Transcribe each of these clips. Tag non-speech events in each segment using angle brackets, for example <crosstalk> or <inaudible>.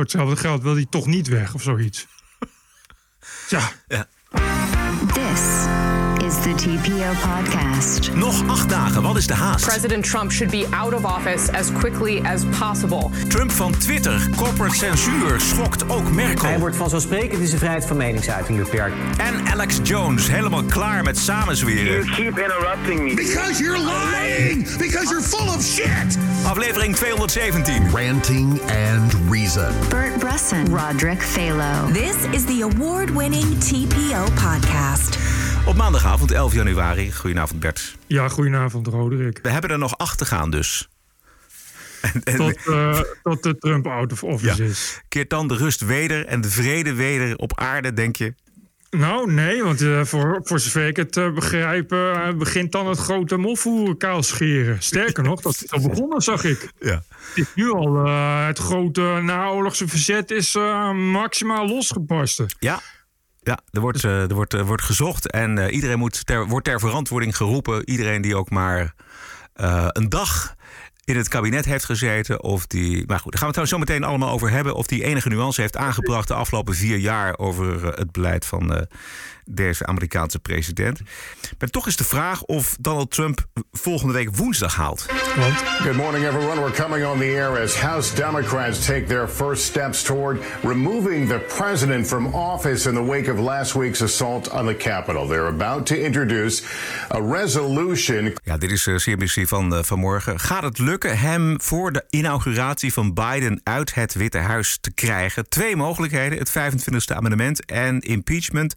voor hetzelfde geld wil hij toch niet weg of zoiets. <laughs> Ja. Ja. This is the TPO podcast. Nog acht dagen, wat is de haast? President Trump should be out of office as quickly as possible. Trump van Twitter, corporate censuur, schokt ook Merkel. Hij wordt vanzelfsprekend in zijn vrijheid van meningsuiting beperkt. En Alex Jones, helemaal klaar met samenzweren. You keep interrupting me. Because you're lying! Because you're full of shit! Aflevering 217. Ranting and Reason. Bert Bresson, Roderick Phalo. This is the award winning TPO podcast. Op maandagavond 11 januari. Goedenavond Bert. Ja, goedenavond Roderick. We hebben er nog acht te gaan dus. Tot, eh, tot de Trump out of office ja. is. keert dan de rust weder en de vrede weder op aarde, denk je? Nou, nee, want eh, voor, voor zover ik het eh, begrijp... begint dan het grote mofvoer kaal scheren. Sterker nog, dat is al begonnen, zag ik. Ja. Het is nu al het grote naoorlogse verzet is maximaal losgebarsten. Ja. Ja, er wordt, eh, er wordt, er wordt gezocht en eh, iedereen moet ter, wordt ter verantwoording geroepen. Iedereen die ook maar eh, een dag in het kabinet heeft gezeten. Of die, maar goed, daar gaan we het trouwens zo meteen allemaal over hebben. Of die enige nuance heeft aangebracht de afgelopen vier jaar over eh, het beleid van eh, deze Amerikaanse president. Maar toch is de vraag of Donald Trump volgende week woensdag haalt. Good morning, everyone. We're coming on the air as House Democrats take their first steps toward removing the president from office in the wake of last week's assault on the Capitol. They're about to introduce a resolution Ja, dit is eh, CNBC van eh, vanmorgen. Gaat het lukken hem voor de inauguratie van Biden uit het Witte Huis te krijgen? Twee mogelijkheden: het 25e amendement en impeachment.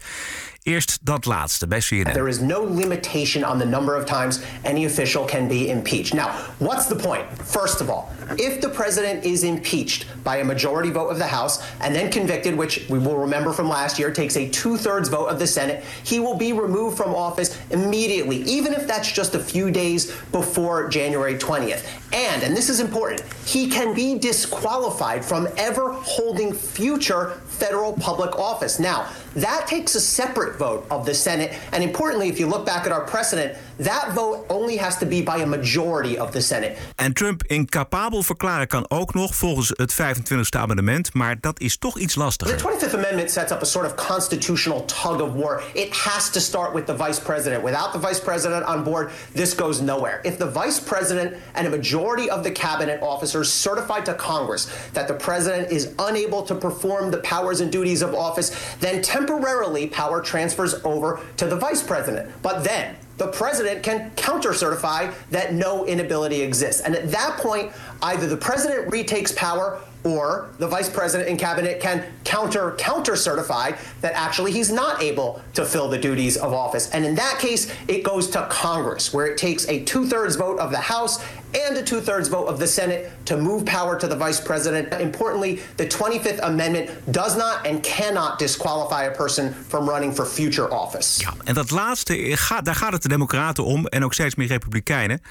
Eerst dat laatste bij CNN. There is no limitation on the number of times any official can be impeached. Now, what's the point? First of all, if the president is impeached by a majority vote of the House and then convicted, which we will remember from last year takes a two thirds vote of the Senate, he will be removed from office immediately, even if that's just a few days before January 20th. And, and this is important, he can be disqualified from ever holding future federal public office. Now, that takes a separate vote of the Senate. And importantly, if you look back at our precedent, that vote only has to be by a majority of the Senate. En Trump incapabel verklaren kan ook nog volgens het 25e amendement, maar dat is toch iets lastiger. The 25th Amendment sets up a sort of constitutional tug of war. It has to start with the vice president. Without the vice president on board, this goes nowhere. If the vice president and a majority of the cabinet officers certify to Congress that the president is unable to perform the powers and duties of office, then temporarily power transfers over to the vice president. But then the president can counter certify that no inability exists. And at that point, either the president retakes power or the vice president and cabinet can counter counter certify that actually he's not able to fill the duties of office. And in that case, it goes to Congress, where it takes a two thirds vote of the House and a two thirds vote of the Senate to move power to the vice president. Importantly, the 25th Amendment does not and cannot disqualify a person from running for future office. Ja, en dat laatste, eh, daar gaat het de Democraten om en ook steeds meer Republikeinen.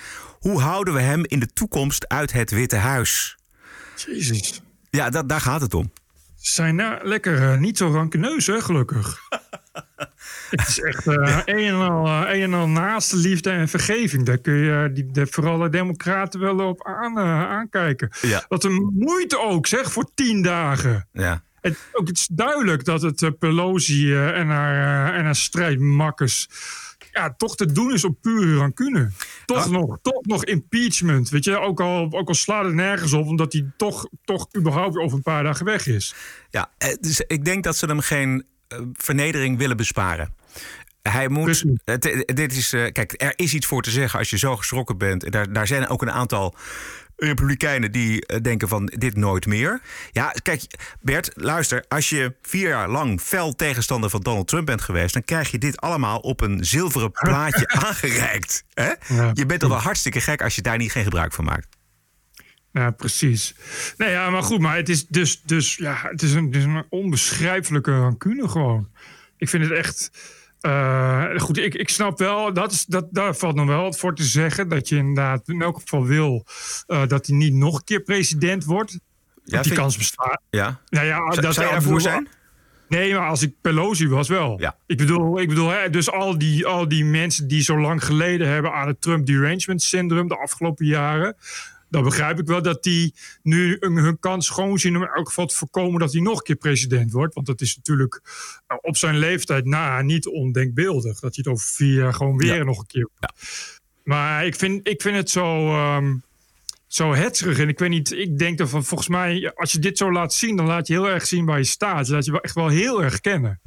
Hoe houden we hem in de toekomst uit het Witte Huis? Jezus. Ja, dat, daar gaat het om. Ze zijn nou lekker eh, niet zo rankeneus, hè, gelukkig. <laughs> het is echt eh, een, en al, eh, een en al naaste liefde en vergeving. Daar kun je die, de, vooral de democraten wel op aan, aankijken. Ja. Wat een moeite ook, zeg, voor tien dagen. Ja. Het, ook, het is duidelijk dat het Pelosi en, haar, en haar strijdmakkers... Ja, toch te doen is op pure rancune. Toch, Ah. nog, toch nog impeachment. Weet je, ook al, ook al slaat het nergens op, omdat hij toch, toch überhaupt over een paar dagen weg is. Ja, eh, dus ik denk dat ze hem geen eh, vernedering willen besparen. Hij moet. Het, eh, dit is, kijk, er is iets voor te zeggen als je zo geschrokken bent. Daar, daar zijn ook een aantal Republikeinen die eh, denken van dit nooit meer. Ja, kijk, Bert, luister. Als je vier jaar lang fel tegenstander van Donald Trump bent geweest, dan krijg je dit allemaal op een zilveren <laughs> plaatje aangereikt. Hè? Ja. Je bent toch wel hartstikke gek als je daar niet geen gebruik van maakt. Ja, precies. Nee, ja, maar goed, maar het is dus, dus ja, het is een, het is een onbeschrijfelijke rancune gewoon. Ik vind het echt. Eh, goed, ik, ik snap wel, dat is, dat, daar valt nog wel wat voor te zeggen. Dat je inderdaad in elk geval wil eh, dat hij niet nog een keer president wordt. Ja, die kans bestaat. Ja. Nou ja, dat zou je bedoel- zijn? Nee, maar als ik Pelosi was wel. Ja. Ik bedoel, ik bedoel hè, dus al die, al die mensen die zo lang geleden hebben aan het Trump derangement syndroom de afgelopen jaren. Dan begrijp ik wel dat die nu hun kans schoon zien om in elk geval te voorkomen dat hij nog een keer president wordt. Want dat is natuurlijk eh, op zijn leeftijd na niet ondenkbeeldig. Dat hij het over vier jaar gewoon weer Ja. nog een keer. Maar ik vind, ik vind het zo. ehm, zo hetzerig. En ik weet niet, ik denk dat van volgens mij, als je dit zo laat zien, dan laat je heel erg zien waar je staat. Je laat je wel echt wel heel erg kennen.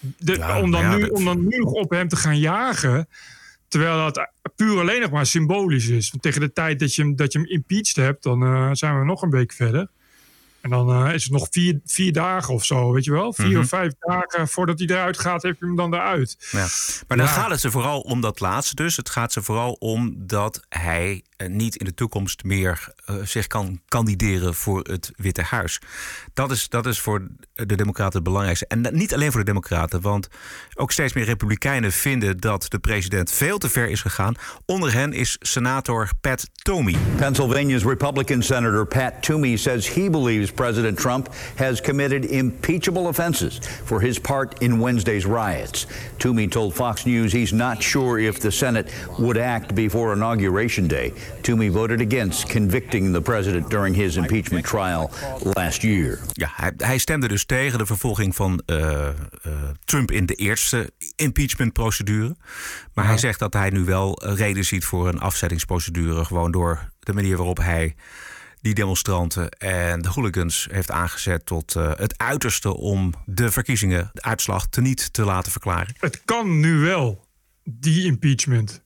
De, Ja, om, dan ja, nu, dat- om dan nu nog op hem te gaan jagen. Terwijl dat puur alleen nog maar symbolisch is. Want tegen de tijd dat je hem, dat je hem impeached hebt, dan eh, zijn we nog een week verder. En dan eh, is het nog vier, vier dagen of zo, weet je wel? Vier Mhm. of vijf dagen voordat hij eruit gaat, heb je hem dan eruit. Ja. Maar dan Ja. gaat het ze vooral om dat laatste dus. Het gaat ze vooral om dat hij niet in de toekomst meer eh, zich kan kandideren voor het Witte Huis. Dat is, dat is voor de Democraten het belangrijkste. En niet alleen voor de Democraten, want ook steeds meer Republikeinen vinden dat de president veel te ver is gegaan. Onder hen is senator Pat Toomey. Pennsylvania's Republican Senator Pat Toomey says he believes President Trump has committed impeachable offenses for his part in Wednesday's riots. Toomey told Fox News he's not sure if the Senate would act before Inauguration Day. Toomey voted against convicting the president during his impeachment trial last year. Ja, hij, hij stemde dus tegen de vervolging van eh, eh, Trump in de eerste impeachmentprocedure. Maar hij zegt dat hij nu wel reden ziet voor een afzettingsprocedure. Gewoon door de manier waarop hij die demonstranten en de hooligans heeft aangezet tot eh, het uiterste om de verkiezingen, de uitslag, teniet te laten verklaren. Het kan nu wel, die impeachment.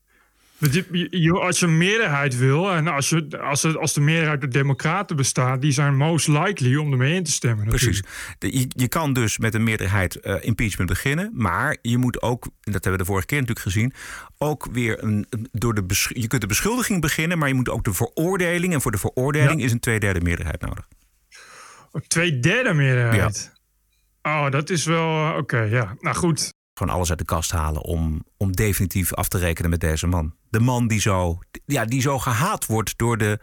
Als je een meerderheid wil en als, je, als, het, als de meerderheid uit democraten bestaat, die zijn most likely om ermee in te stemmen. Precies. natuurlijk. De- je, je kan dus met een meerderheid eh, impeachment beginnen. Maar je moet ook, en dat hebben we de vorige keer natuurlijk gezien, ook weer een, een- door de je kunt de beschuldiging beginnen, maar je moet ook de veroordeling. En voor de veroordeling is een tweederde meerderheid nodig. Twee derde meerderheid. Oh, dat is wel. eh, Oké, ja. Nou goed. Gewoon alles uit de kast halen om, om definitief af te rekenen met deze man. De man die zo, ja, die zo gehaat wordt door de,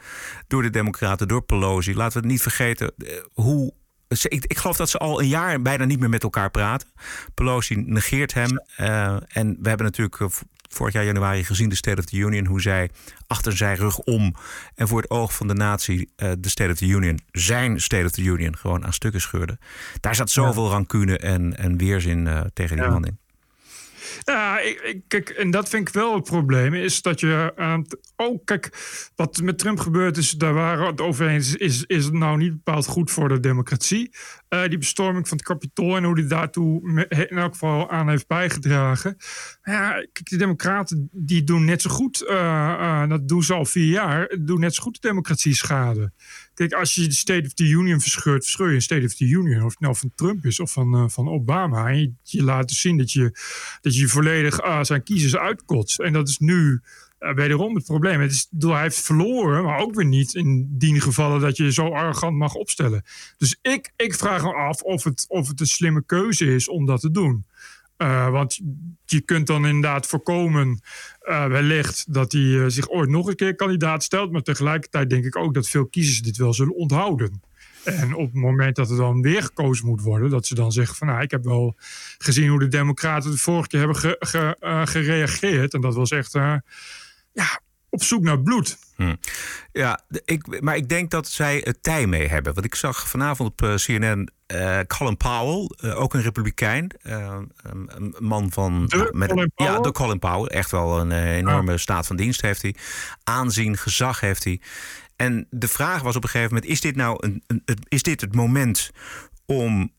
door de Democraten, door Pelosi. Laten we het niet vergeten eh, hoe. ze- Ik, ik geloof dat ze al een jaar bijna niet meer met elkaar praten. Pelosi negeert hem. eh, en we hebben natuurlijk eh, vorig jaar januari gezien de State of the Union. Hoe zij achter zijn rug om en voor het oog van de natie de State of the Union, zijn State of the Union, gewoon aan stukken scheurde. Daar zat zoveel rancune en, en weerzin tegen die Ja. man in. Ja, kijk, en dat vind ik wel het probleem. Is dat je. eh, t- oh, kijk, wat met Trump gebeurd is, daar waren het over eens. Is, is nou niet bepaald goed voor de democratie? Eh, die bestorming van het kapitool en hoe die daartoe in elk geval aan heeft bijgedragen. Ja, kijk, de Democraten die doen net zo goed. eh, eh, dat doen ze al vier jaar. Doen net zo goed de democratie schade. Kijk, als je de State of the Union verscheurt, verscheur je een State of the Union. Of het nou van Trump is of van, eh, van Obama. Je, je laat dus zien dat je, dat je volledig ah, zijn kiezers uitkotst. En dat is nu eh, wederom het probleem. Het is, hij heeft verloren, maar ook weer niet in die gevallen dat je zo arrogant mag opstellen. Dus ik, ik vraag me af of het, of het een slimme keuze is om dat te doen. Eh, want je kunt dan inderdaad voorkomen, eh, wellicht, dat hij eh, zich ooit nog een keer kandidaat stelt. Maar tegelijkertijd denk ik ook dat veel kiezers dit wel zullen onthouden. En op het moment dat er dan weer gekozen moet worden, dat ze dan zeggen van nou, ik heb wel gezien hoe de Democraten de vorige keer hebben ge- ge- gereageerd. En dat was echt ja, op zoek naar bloed. Hm. Ja, ik, maar ik denk dat zij het tij mee hebben. Want ik zag vanavond op eh, CNN eh, Colin Powell, eh, ook een republikein. een, man van... De met, Colin Ja, de Colin Powell. Echt wel een eh, enorme staat van dienst heeft hij. Aanzien, gezag heeft hij. En de vraag was op een gegeven moment... is dit nou een- is dit het moment om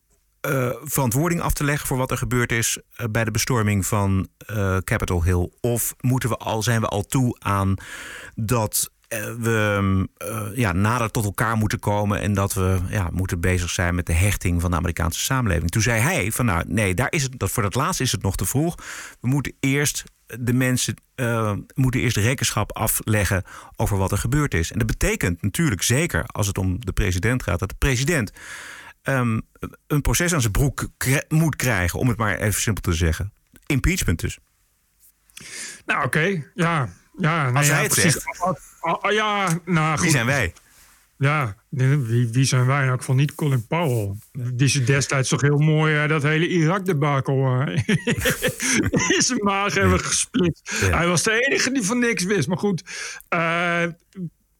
eh, verantwoording af te leggen voor wat er gebeurd is eh, bij de bestorming van eh, Capitol Hill? Of moeten we al, zijn we al toe aan dat we mm, ja, nader tot elkaar moeten komen en dat we ja, moeten bezig zijn met de hechting van de Amerikaanse samenleving? Toen zei hij van nou nee, daar is het, dat, voor dat laatste is het nog te vroeg. We moeten eerst de mensen moeten eerst rekenschap afleggen over wat er gebeurd is. En dat betekent natuurlijk zeker als het om de president gaat, dat de president ehm, een proces aan zijn broek moet krijgen, om het maar even simpel te zeggen. Impeachment dus. Nou, oké. Ja. Ja, nee, Als ja, hij het precies. zegt. Ah, ja, nou, Wie zijn wij? Ja, wie, wie zijn wij? In elk geval niet Colin Powell. Die is destijds toch heel mooi eh, dat hele Irak-debakel eh, <laughs> in zijn maag hebben gesplit. Ja. Hij was de enige die van niks wist. Maar goed, eh,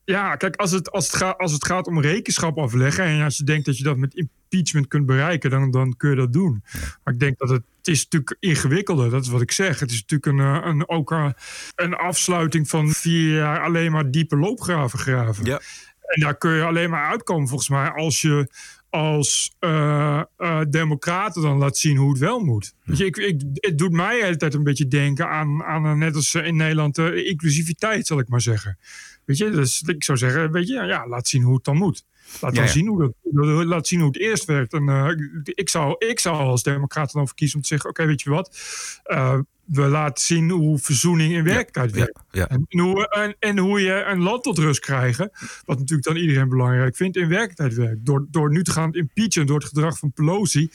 ja, kijk, als het, als, het gaat, als het gaat om rekenschap afleggen. en als je denkt dat je dat met impeachment kunt bereiken. dan, dan kun je dat doen. Maar ik denk dat het, het is natuurlijk ingewikkelder. Dat is wat ik zeg. Het is natuurlijk een, eh, een, ook een, een afsluiting van vier jaar alleen maar diepe loopgraven graven. Ja. En daar kun je alleen maar uitkomen, volgens mij, als je als eh, eh, democraten dan laat zien hoe het wel moet. Ik, ik, het doet mij de hele tijd een beetje denken aan, aan eh, net als in Nederland, uh, inclusiviteit, zal ik maar zeggen. Weet je, dus ik zou zeggen, weet je, ja, laat zien hoe het dan moet. Laat, Ja. Zien hoe dat, laat zien hoe het eerst werkt. En, eh, ik, zou, ik zou als democraat dan voor kiezen om te zeggen, oké, weet je wat, Eh, we laten zien hoe verzoening in werkelijkheid werkt. ja. En, hoe, en, en hoe je een land tot rust krijgen, wat natuurlijk dan iedereen belangrijk vindt, in werkelijkheid werkt. Door, door nu te gaan impeachen door het gedrag van Pelosi,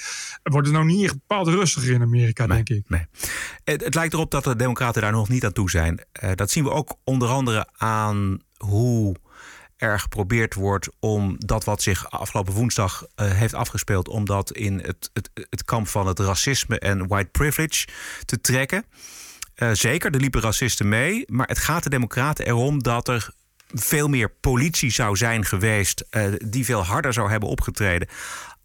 wordt het nou niet echt bepaald rustiger in Amerika, denk ik. Nee. Het, het lijkt erop dat de Democraten daar nog niet aan toe zijn. Eh, dat zien we ook onder andere aan hoe er geprobeerd wordt om dat wat zich afgelopen woensdag eh, heeft afgespeeld, om dat in het, het, het kamp van het racisme en white privilege te trekken. Eh, zeker, er liepen racisten mee, maar het gaat de Democraten erom dat er veel meer politie zou zijn geweest, eh, die veel harder zou hebben opgetreden.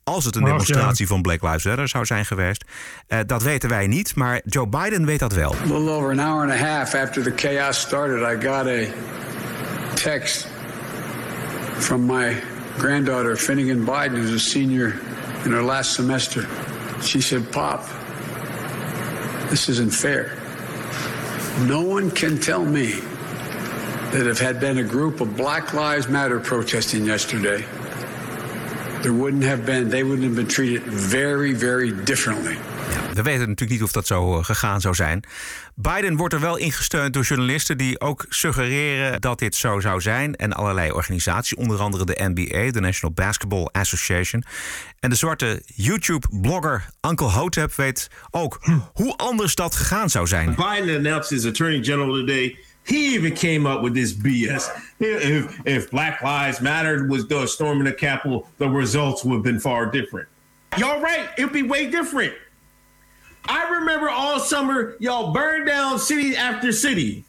Als het een demonstratie van Black Lives Matter zou zijn geweest. Eh, dat weten wij niet, maar Joe Biden weet dat wel. A little over an hour and a half after the chaos started, I got a text from my granddaughter, Finnegan Biden, who's a senior in her last semester. She said, Pop, this isn't fair. No one can tell me that if had been a group of Black Lives Matter protesting yesterday, there wouldn't have been, they wouldn't have been treated very, very differently. We weten natuurlijk niet of dat zo eh, gegaan zou zijn. Biden wordt er wel ingesteund door journalisten die ook suggereren dat dit zo zou zijn. En allerlei organisaties, onder andere de NBA, de National Basketball Association. En de zwarte YouTube-blogger Uncle Hotep weet ook hoe anders dat gegaan zou zijn. Biden announced his attorney general today. He even came up with this BS. If, if Black Lives Matter was the storming the Capitol, the results would have been far different. Y'all right, it'd be way different. I remember all summer, y'all burned down city after city.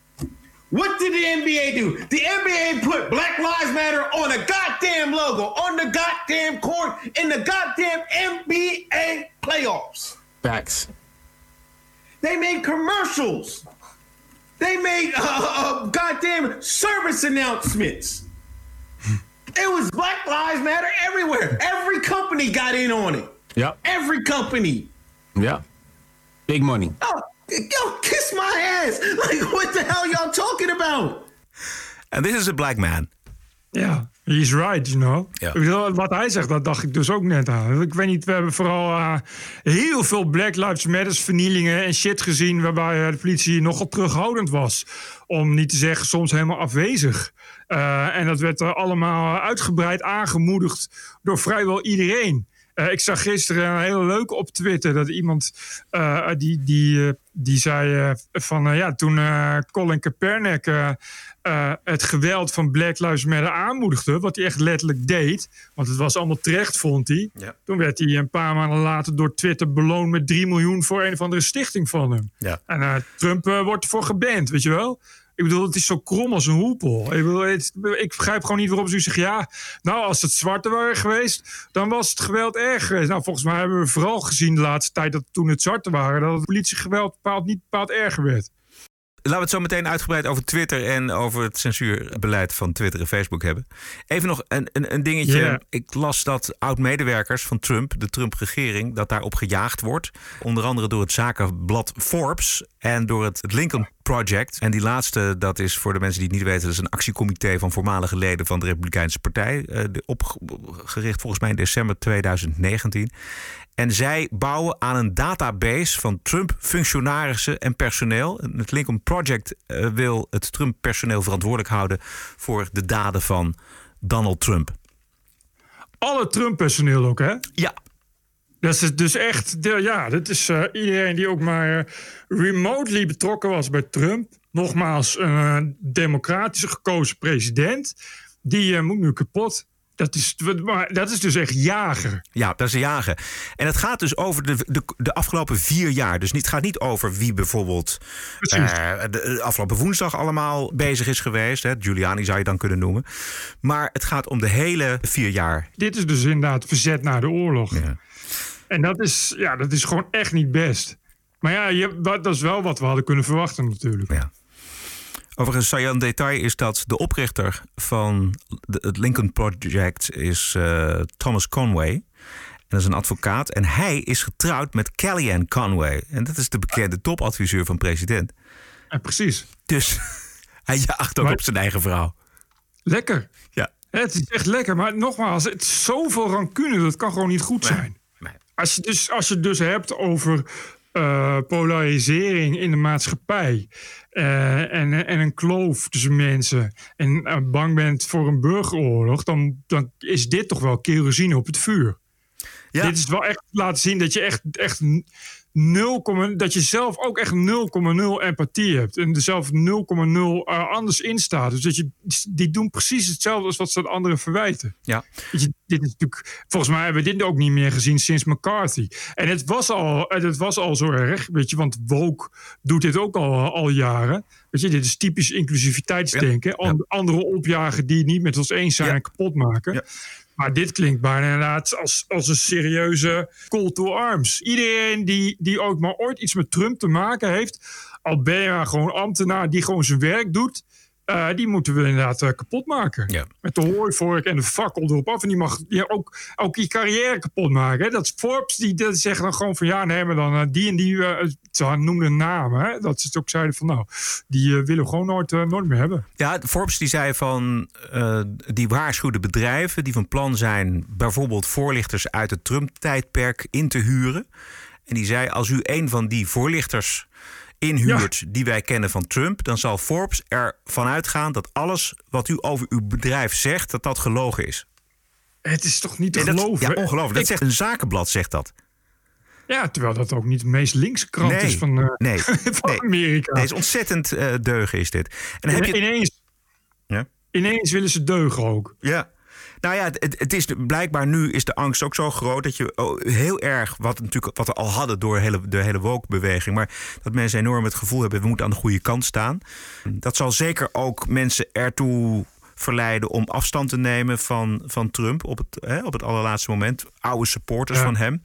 What did the NBA do? The NBA put Black Lives Matter on a goddamn logo, on the goddamn court, in the goddamn NBA playoffs. Facts. They made commercials. They made uh, uh, goddamn service announcements. it was Black Lives Matter everywhere. Every company got in on it. Yep. Every company. Yeah. Big money. Oh, yo, kiss my ass. <laughs> Like, what the hell y'all talking about? En dit is a black man. Ja, he's right, you know. Ja. Bedoel, wat hij zegt, dat dacht ik dus ook net aan. Ik weet niet, we hebben vooral eh, heel veel Black Lives Matters vernielingen en shit gezien... waarbij eh, de politie nogal terughoudend was. Om niet te zeggen soms helemaal afwezig. Eh, en dat werd er allemaal uitgebreid aangemoedigd door vrijwel iedereen. Eh, ik zag gisteren een hele leuke op Twitter dat iemand eh, die, die, eh, die zei van ja, toen Colin Kaepernick het geweld van Black Lives Matter aanmoedigde, wat hij echt letterlijk deed, want het was allemaal terecht, vond hij. Ja. Toen werd hij een paar maanden later door Twitter beloond met 3 miljoen voor een of andere stichting van hem. Ja. En Trump wordt ervoor geband, weet je wel? Ik bedoel, het is zo krom als een hoepel. Ik, bedoel, het- ik begrijp gewoon niet waarom ze zeggen... ja, nou, als het zwarte waren geweest... dan was het geweld erg geweest. Nou, volgens mij hebben we vooral gezien de laatste tijd... dat toen het zwarte waren... dat het politiegeweld bepaald niet bepaald erger werd. Laten we het zo meteen uitgebreid over Twitter en over het censuurbeleid van Twitter en Facebook hebben. Even nog een, een, een dingetje. Ik las dat oud-medewerkers van Trump, de Trump-regering, dat daarop gejaagd wordt. Onder andere door het zakenblad Forbes en door het Lincoln Project. En die laatste, dat is voor de mensen die het niet weten, dat is een actiecomité van voormalige leden van de Republikeinse Partij. de- Opgericht volgens mij in december 2019. En zij bouwen aan een database van Trump-functionarissen en personeel. Het Lincoln Project eh, wil het Trump-personeel verantwoordelijk houden voor de daden van Donald Trump. Alle Trump-personeel ook, hè? Ja. Dat is dus echt, de- ja, dat is eh, iedereen die ook maar remotely betrokken was bij Trump. Nogmaals, een eh, democratisch gekozen president. Die eh, moet nu kapot. Dat is, maar dat is dus echt jagen. Ja, dat is jagen. En het gaat dus over de, de, de afgelopen vier jaar. Dus niet, het gaat niet over wie bijvoorbeeld uh, de, afgelopen woensdag allemaal bezig is geweest. Hè. Giuliani zou je dan kunnen noemen. Maar het gaat om de hele vier jaar. Dit is dus inderdaad verzet na de oorlog. Ja. En dat is, ja, dat is gewoon echt niet best. Maar ja, je, dat is wel wat we hadden kunnen verwachten natuurlijk. Ja. Overigens, een detail is dat de oprichter van het Lincoln Project is uh, Thomas Conway. En dat is een advocaat. En hij is getrouwd met Kellyanne Conway. En dat is de bekende topadviseur van president. En precies. Dus <laughs> hij jaagt ook maar, op zijn eigen vrouw. Lekker. Ja. Het is echt lekker. Maar nogmaals, het is zoveel rancune. Dat kan gewoon niet goed zijn. Als, je dus, als je het dus hebt over uh, polarisering in de maatschappij. Uh, en, en een kloof tussen mensen. En uh, bang bent voor een burgeroorlog. Dan, dan is dit toch wel kerosine op het vuur. Ja. Dit is wel echt laten zien dat je echt, echt 0, dat je zelf ook echt 0,0 empathie hebt. En er zelf 0,0 uh, anders in staat. Dus dat je, die doen precies hetzelfde als wat ze anderen verwijten. Ja. Je, dit is natuurlijk, volgens mij hebben we dit ook niet meer gezien sinds McCarthy. En het was al, het was al zo erg, weet je, want Woke doet dit ook al, al jaren. Weet je, dit is typisch inclusiviteitsdenken. Ja. Ja. Anderen opjagen die het niet met ons eens zijn en kapot maken. Maar dit klinkt bijna inderdaad als, als een serieuze call to arms. Iedereen die, die ook maar ooit iets met Trump te maken heeft, al gewoon ambtenaar die gewoon zijn werk doet, uh, die moeten we inderdaad uh, kapot maken. Ja. Met de hooivork en de fakkel erop af. En die mag ja, ook, ook je carrière kapot maken. Hè? Dat is Forbes, die dat zeggen dan gewoon van ja, nee, maar dan uh, die en die, ze noemden namen. Hè? Dat ze ook zeiden van nou, die willen we gewoon nooit, nooit meer hebben. Ja, Forbes die zei van die waarschuwde bedrijven die van plan zijn bijvoorbeeld voorlichters uit het Trump-tijdperk in te huren. En die zei als u een van die voorlichters inhuurt ja. die wij kennen van Trump, dan zal Forbes ervan uitgaan dat alles wat u over uw bedrijf zegt, dat dat gelogen is. Het is toch niet te dat, geloven? Ja, ongelooflijk. Dat zegt een zakenblad, zegt dat. Ja, terwijl dat ook niet de meest linkse krant nee, is van, uh, nee, <laughs> van nee, Amerika. Nee, is ontzettend uh, deugen is dit. En heb je... ineens, ja? ineens willen ze deugen ook. Ja, nou ja, het, het, is blijkbaar nu is de angst ook zo groot dat je oh, heel erg wat natuurlijk wat we al hadden door hele, de hele woke-beweging, maar dat mensen enorm het gevoel hebben we moeten aan de goede kant staan. Dat zal zeker ook mensen ertoe verleiden om afstand te nemen van, van Trump op het, hè, op het allerlaatste moment. Oude supporters Ja. van hem.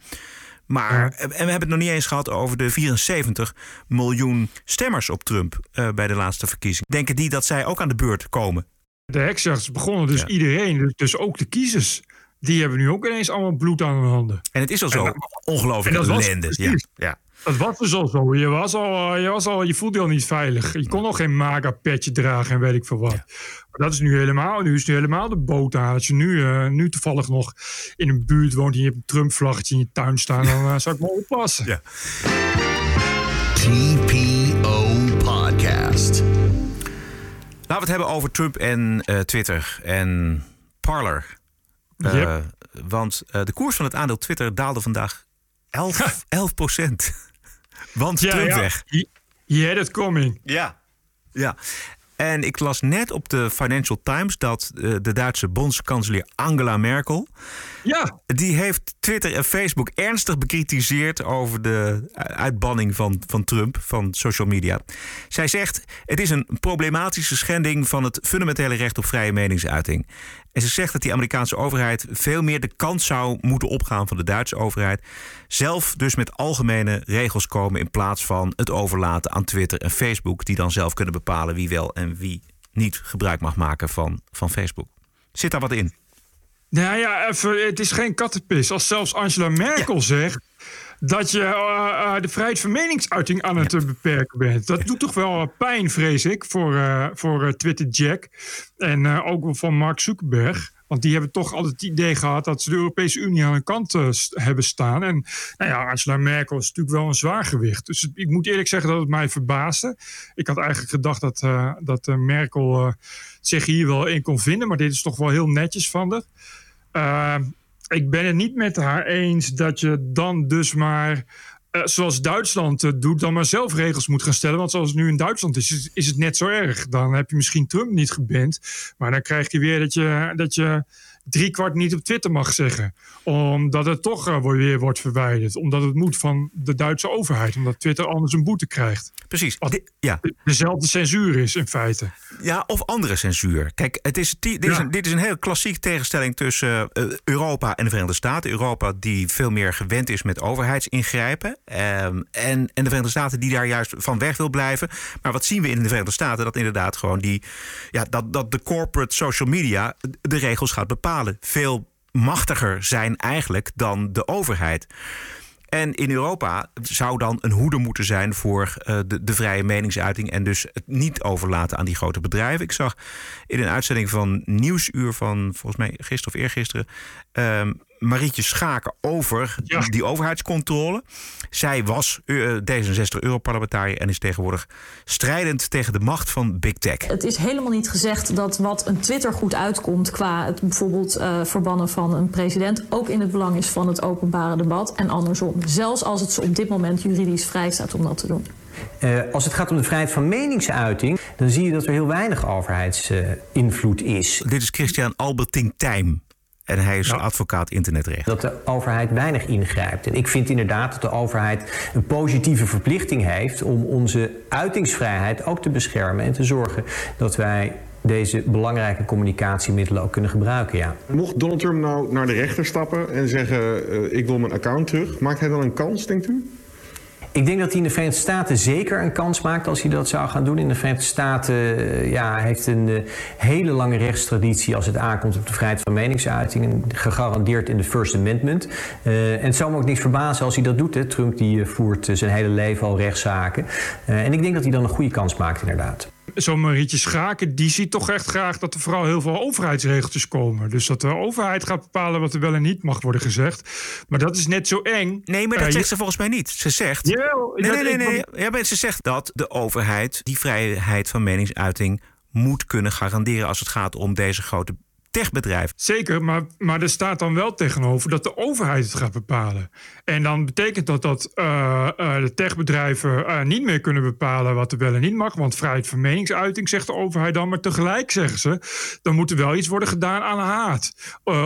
Maar, en we hebben het nog niet eens gehad over de 74 miljoen stemmers op Trump eh, bij de laatste verkiezing. Denken die dat zij ook aan de beurt komen? De heksjachts begonnen dus iedereen, dus- dus ook de kiezers. Die hebben nu ook ineens allemaal bloed aan hun handen. En het is al zo En ongelooflijk en dat was ellende. Ja, ja. Dat was dus al zo. Je, was al, je, was al, je voelde je al niet veilig. Je kon nog geen MAGA-petje dragen en weet ik veel wat. Maar dat is nu helemaal, nu is nu helemaal de boot aan. Als je nu, eh, nu toevallig nog in een buurt woont en je hebt een Trump-vlaggetje in je tuin staan, dan eh, zou ik maar oppassen. Ja. We het hebben over Trump en eh, Twitter en Parler. Eh, Yep. Want eh, de koers van het aandeel Twitter daalde vandaag 11, 11 procent. <laughs> Want Ja, Trump ja. weg. Had it coming. Ja. Ja. En ik las net op de Financial Times dat eh, de Duitse bondskanselier Angela Merkel. Ja. Die heeft Twitter en Facebook ernstig bekritiseerd over de uitbanning van, van Trump van social media. Zij zegt: het is een problematische schending van het fundamentele recht op vrije meningsuiting. En ze zegt dat die Amerikaanse overheid veel meer de kant zou moeten opgaan van de Duitse overheid. Zelf dus met algemene regels komen in plaats van het overlaten aan Twitter en Facebook, die dan zelf kunnen bepalen wie wel en wie niet gebruik mag maken van, van Facebook. Zit daar wat in? Nou ja, even, het is geen kattenpis. Als zelfs Angela Merkel zegt dat je eh, eh, de vrijheid van meningsuiting aan het eh, beperken bent. Dat doet toch wel pijn, vrees ik, voor, eh, voor eh, Twitter Jack. En eh, ook wel van Mark Zuckerberg. Want die hebben toch altijd het idee gehad dat ze de Europese Unie aan hun kant eh, hebben staan. En nou ja, Angela Merkel is natuurlijk wel een zwaargewicht. Dus het- ik moet eerlijk zeggen dat het mij verbaasde. Ik had eigenlijk gedacht dat, eh, dat eh, Merkel zich hier wel in kon vinden. Maar dit is toch wel heel netjes van haar. Ik ben het niet met haar eens dat je dan dus maar, eh, zoals Duitsland het doet, dan maar zelf regels moet gaan stellen. Want zoals het nu in Duitsland is, is, het net zo erg. Dan heb je misschien Trump niet geband, maar dan krijg je weer dat je, dat je driekwart niet op Twitter mag zeggen. Omdat het toch uh, weer wordt verwijderd. Omdat het moet van de Duitse overheid. Omdat Twitter anders een boete krijgt. Precies. Ja. dezelfde censuur is in feite. Ja, of andere censuur. Kijk, het is, dit, is een, dit is een heel klassiek tegenstelling tussen uh, Europa en de Verenigde Staten. Europa die veel meer gewend is met overheidsingrijpen. Um, en, en de Verenigde Staten die daar juist van weg wil blijven. Maar wat zien we in de Verenigde Staten? Dat inderdaad gewoon die, ja, dat, dat de corporate social media de regels gaat bepalen. Veel machtiger zijn eigenlijk dan de overheid. En in Europa zou dan een hoede moeten zijn voor uh, de, de, vrije meningsuiting. En dus het niet overlaten aan die grote bedrijven. Ik zag in een uitzending van Nieuwsuur van volgens mij gisteren of eergisteren. Um, Marietje Schaken over ja. die overheidscontrole. Zij was uh, D66-europarlementariër en is tegenwoordig strijdend tegen de macht van Big Tech. Het is helemaal niet gezegd dat wat een Twitter goed uitkomt qua het bijvoorbeeld uh, verbannen van een president ook in het belang is van het openbare debat en andersom. Zelfs als het op dit moment juridisch vrij staat om dat te doen. Uh, als het gaat om de vrijheid van meningsuiting, dan zie je dat er heel weinig overheidsinvloed is. Dit is Christian Albertine Tijm. En hij is ja. advocaat internetrecht. Dat de overheid weinig ingrijpt. En ik vind inderdaad dat de overheid een positieve verplichting heeft om onze uitingsvrijheid ook te beschermen en te zorgen dat wij deze belangrijke communicatiemiddelen ook kunnen gebruiken. Ja. Mocht Donald Trump nou naar de rechter stappen en zeggen: uh, Ik wil mijn account terug, maakt hij dan een kans, denkt u? Ik denk dat hij in de Verenigde Staten zeker een kans maakt als hij dat zou gaan doen. In de Verenigde Staten uh, ja, heeft een uh, hele lange rechtstraditie als het aankomt op de vrijheid van meningsuiting. Gegarandeerd in de First Amendment. Uh, en het zou me ook niks verbazen als hij dat doet. Trump die voert zijn hele leven al rechtszaken. en ik denk dat hij dan een goede kans maakt, inderdaad zo'n Marietje Schaken, die ziet toch echt graag dat er vooral heel veel overheidsregeltjes komen. Dus dat de overheid gaat bepalen wat er wel en niet mag worden gezegd. Maar dat is net zo eng. Nee, maar dat uh, zegt ze volgens mij niet. Ze zegt. Jawel, nee, nee, nee. nee. Ja, maar ze zegt dat de overheid die vrijheid van meningsuiting moet kunnen garanderen als het gaat om deze grote techbedrijf. Zeker, maar, maar er staat dan wel tegenover dat de overheid het gaat bepalen. En dan betekent dat dat uh, uh, de techbedrijven uh, niet meer kunnen bepalen wat er wel en niet mag. Want vrijheid van meningsuiting zegt de overheid dan. Maar tegelijk zeggen ze, dan moet er wel iets worden gedaan aan haat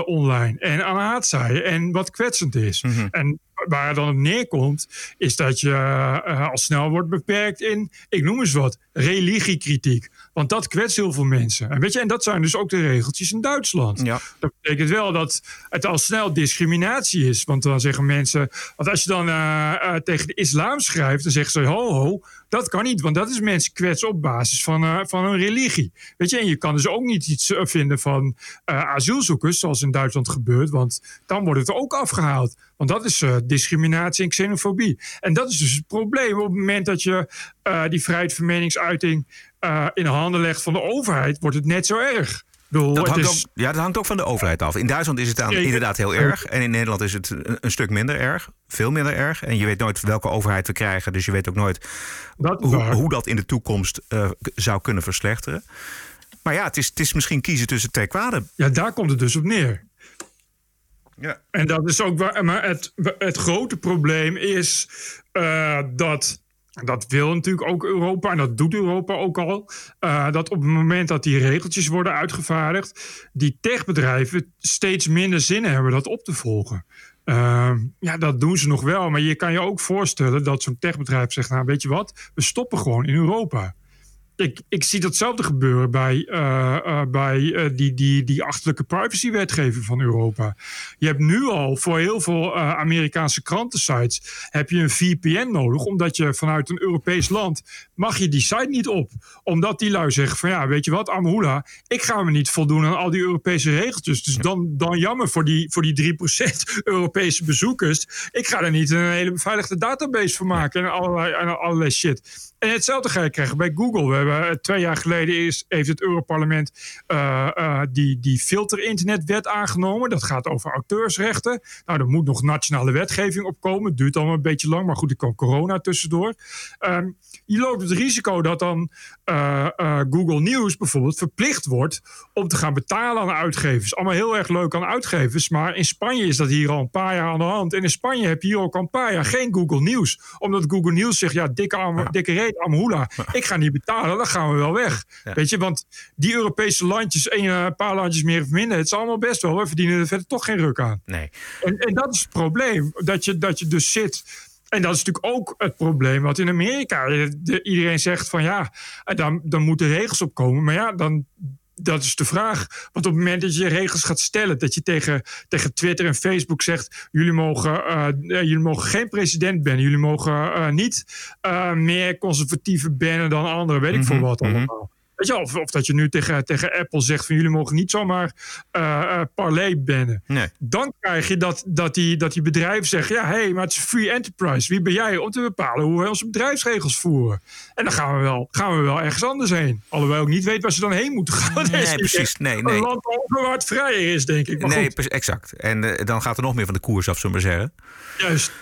online. En aan haatzaaien. En wat kwetsend is. Mm -hmm. En waar het dan op neerkomt, is dat je uh, al snel wordt beperkt in, ik noem eens wat, religiekritiek. Want dat kwetst heel veel mensen. En weet je, en dat zijn dus ook de regeltjes in Duitsland. Ja. Dat betekent wel dat het al snel discriminatie is. Want dan zeggen mensen, want als je dan uh, uh, tegen de islam schrijft, dan zeggen ze, ho ho, dat kan niet, want dat is mensen kwetsen op basis van, uh, van hun religie. Weet je, en je kan dus ook niet iets vinden van uh, asielzoekers, zoals in Duitsland gebeurt, want dan wordt het ook afgehaald. Want dat is discriminatie en xenofobie. En dat is dus het probleem. Op het moment dat je die vrijheid van meningsuiting in handen legt van de overheid, wordt het net zo erg. Bedoel, dat, hangt is... ook, ja, dat hangt ook van de overheid af. In Duitsland is het aan, inderdaad heel erg. En in Nederland is het een, een, stuk minder erg. Veel minder erg. En je weet nooit welke overheid we krijgen. Dus je weet ook nooit dat hoe, hoe, dat in de toekomst uh, zou kunnen verslechteren. Maar ja, het is, het is misschien kiezen tussen twee kwaden. Ja, daar komt het dus op neer. Ja. En dat is ook waar. Maar het, het grote probleem is uh, dat. Dat wil natuurlijk ook Europa en dat doet Europa ook al. Uh, dat op het moment dat die regeltjes worden uitgevaardigd, die techbedrijven steeds minder zin hebben dat op te volgen. Uh, ja, dat doen ze nog wel. Maar je kan je ook voorstellen dat zo'n techbedrijf zegt: Nou, weet je wat, we stoppen gewoon in Europa. Ik, ik zie datzelfde gebeuren bij, uh, uh, bij uh, die, die, die achterlijke privacywetgeving van Europa. Je hebt nu al voor heel veel Amerikaanse krantensites heb je een VPN nodig, omdat je vanuit een Europees land mag je die site niet op. Omdat die lui zeggen van ja, weet je wat, Amhula, ik ga me niet voldoen aan al die Europese regeltjes. Dus dan, dan jammer voor die, voor die 3% <laughs> Europese bezoekers. Ik ga er niet een hele beveiligde database van maken en allerlei, en allerlei shit. En hetzelfde ga je krijgen bij Google. We hebben twee jaar geleden is, heeft het Europarlement uh, uh, die, die filter-internetwet aangenomen. Dat gaat over auteursrechten. Nou, er moet nog nationale wetgeving op komen. Het duurt allemaal een beetje lang, maar goed, er kwam corona tussendoor. Um, je loopt het risico dat dan uh, Google News bijvoorbeeld verplicht wordt om te gaan betalen aan uitgevers. Allemaal heel erg leuk aan uitgevers, maar in Spanje is dat hier al een paar jaar aan de hand. En in Spanje heb je hier ook al een paar jaar geen Google News. Omdat Google News zegt, ja, dikke, arme, dikke reet, Amhula. Ik ga niet betalen dan gaan we wel weg. Weet je, want die Europese landjes, een eh, paar landjes meer of minder, het is allemaal best wel. We verdienen er verder toch geen ruk aan. Nee. En, en dat is het probleem. Dat je, dat je dus zit. En dat is natuurlijk ook het probleem wat in Amerika. de- iedereen zegt van ja, eh, dan, dan moeten regels opkomen. Maar ja, dan, dat is de vraag. Want op het moment dat je regels gaat stellen, dat je tegen, tegen Twitter en Facebook zegt: jullie mogen, eh, eh, jullie mogen geen president bannen, jullie mogen eh, niet eh, meer conservatieve bannen dan anderen, weet ik veel wat allemaal. Weet je, wel, of, of dat je nu tegen, tegen Apple zegt van jullie mogen niet zomaar eh eh, Parley bannen. Nee. Dan krijg je dat, dat, die, dat die bedrijven zeggen: ja, hé, hey, maar het is free enterprise. Wie ben jij om te bepalen hoe wij onze bedrijfsregels voeren? En dan gaan we wel, gaan we wel ergens anders heen. Alhoewel ik niet weet waar ze dan heen moeten gaan. Nee, <laughs> precies. Nee, nee. Een land over waar het vrijer is, denk ik. Maar nee, goed. exact. En eh, dan gaat er nog meer van de koers af, zullen we maar zeggen. Juist.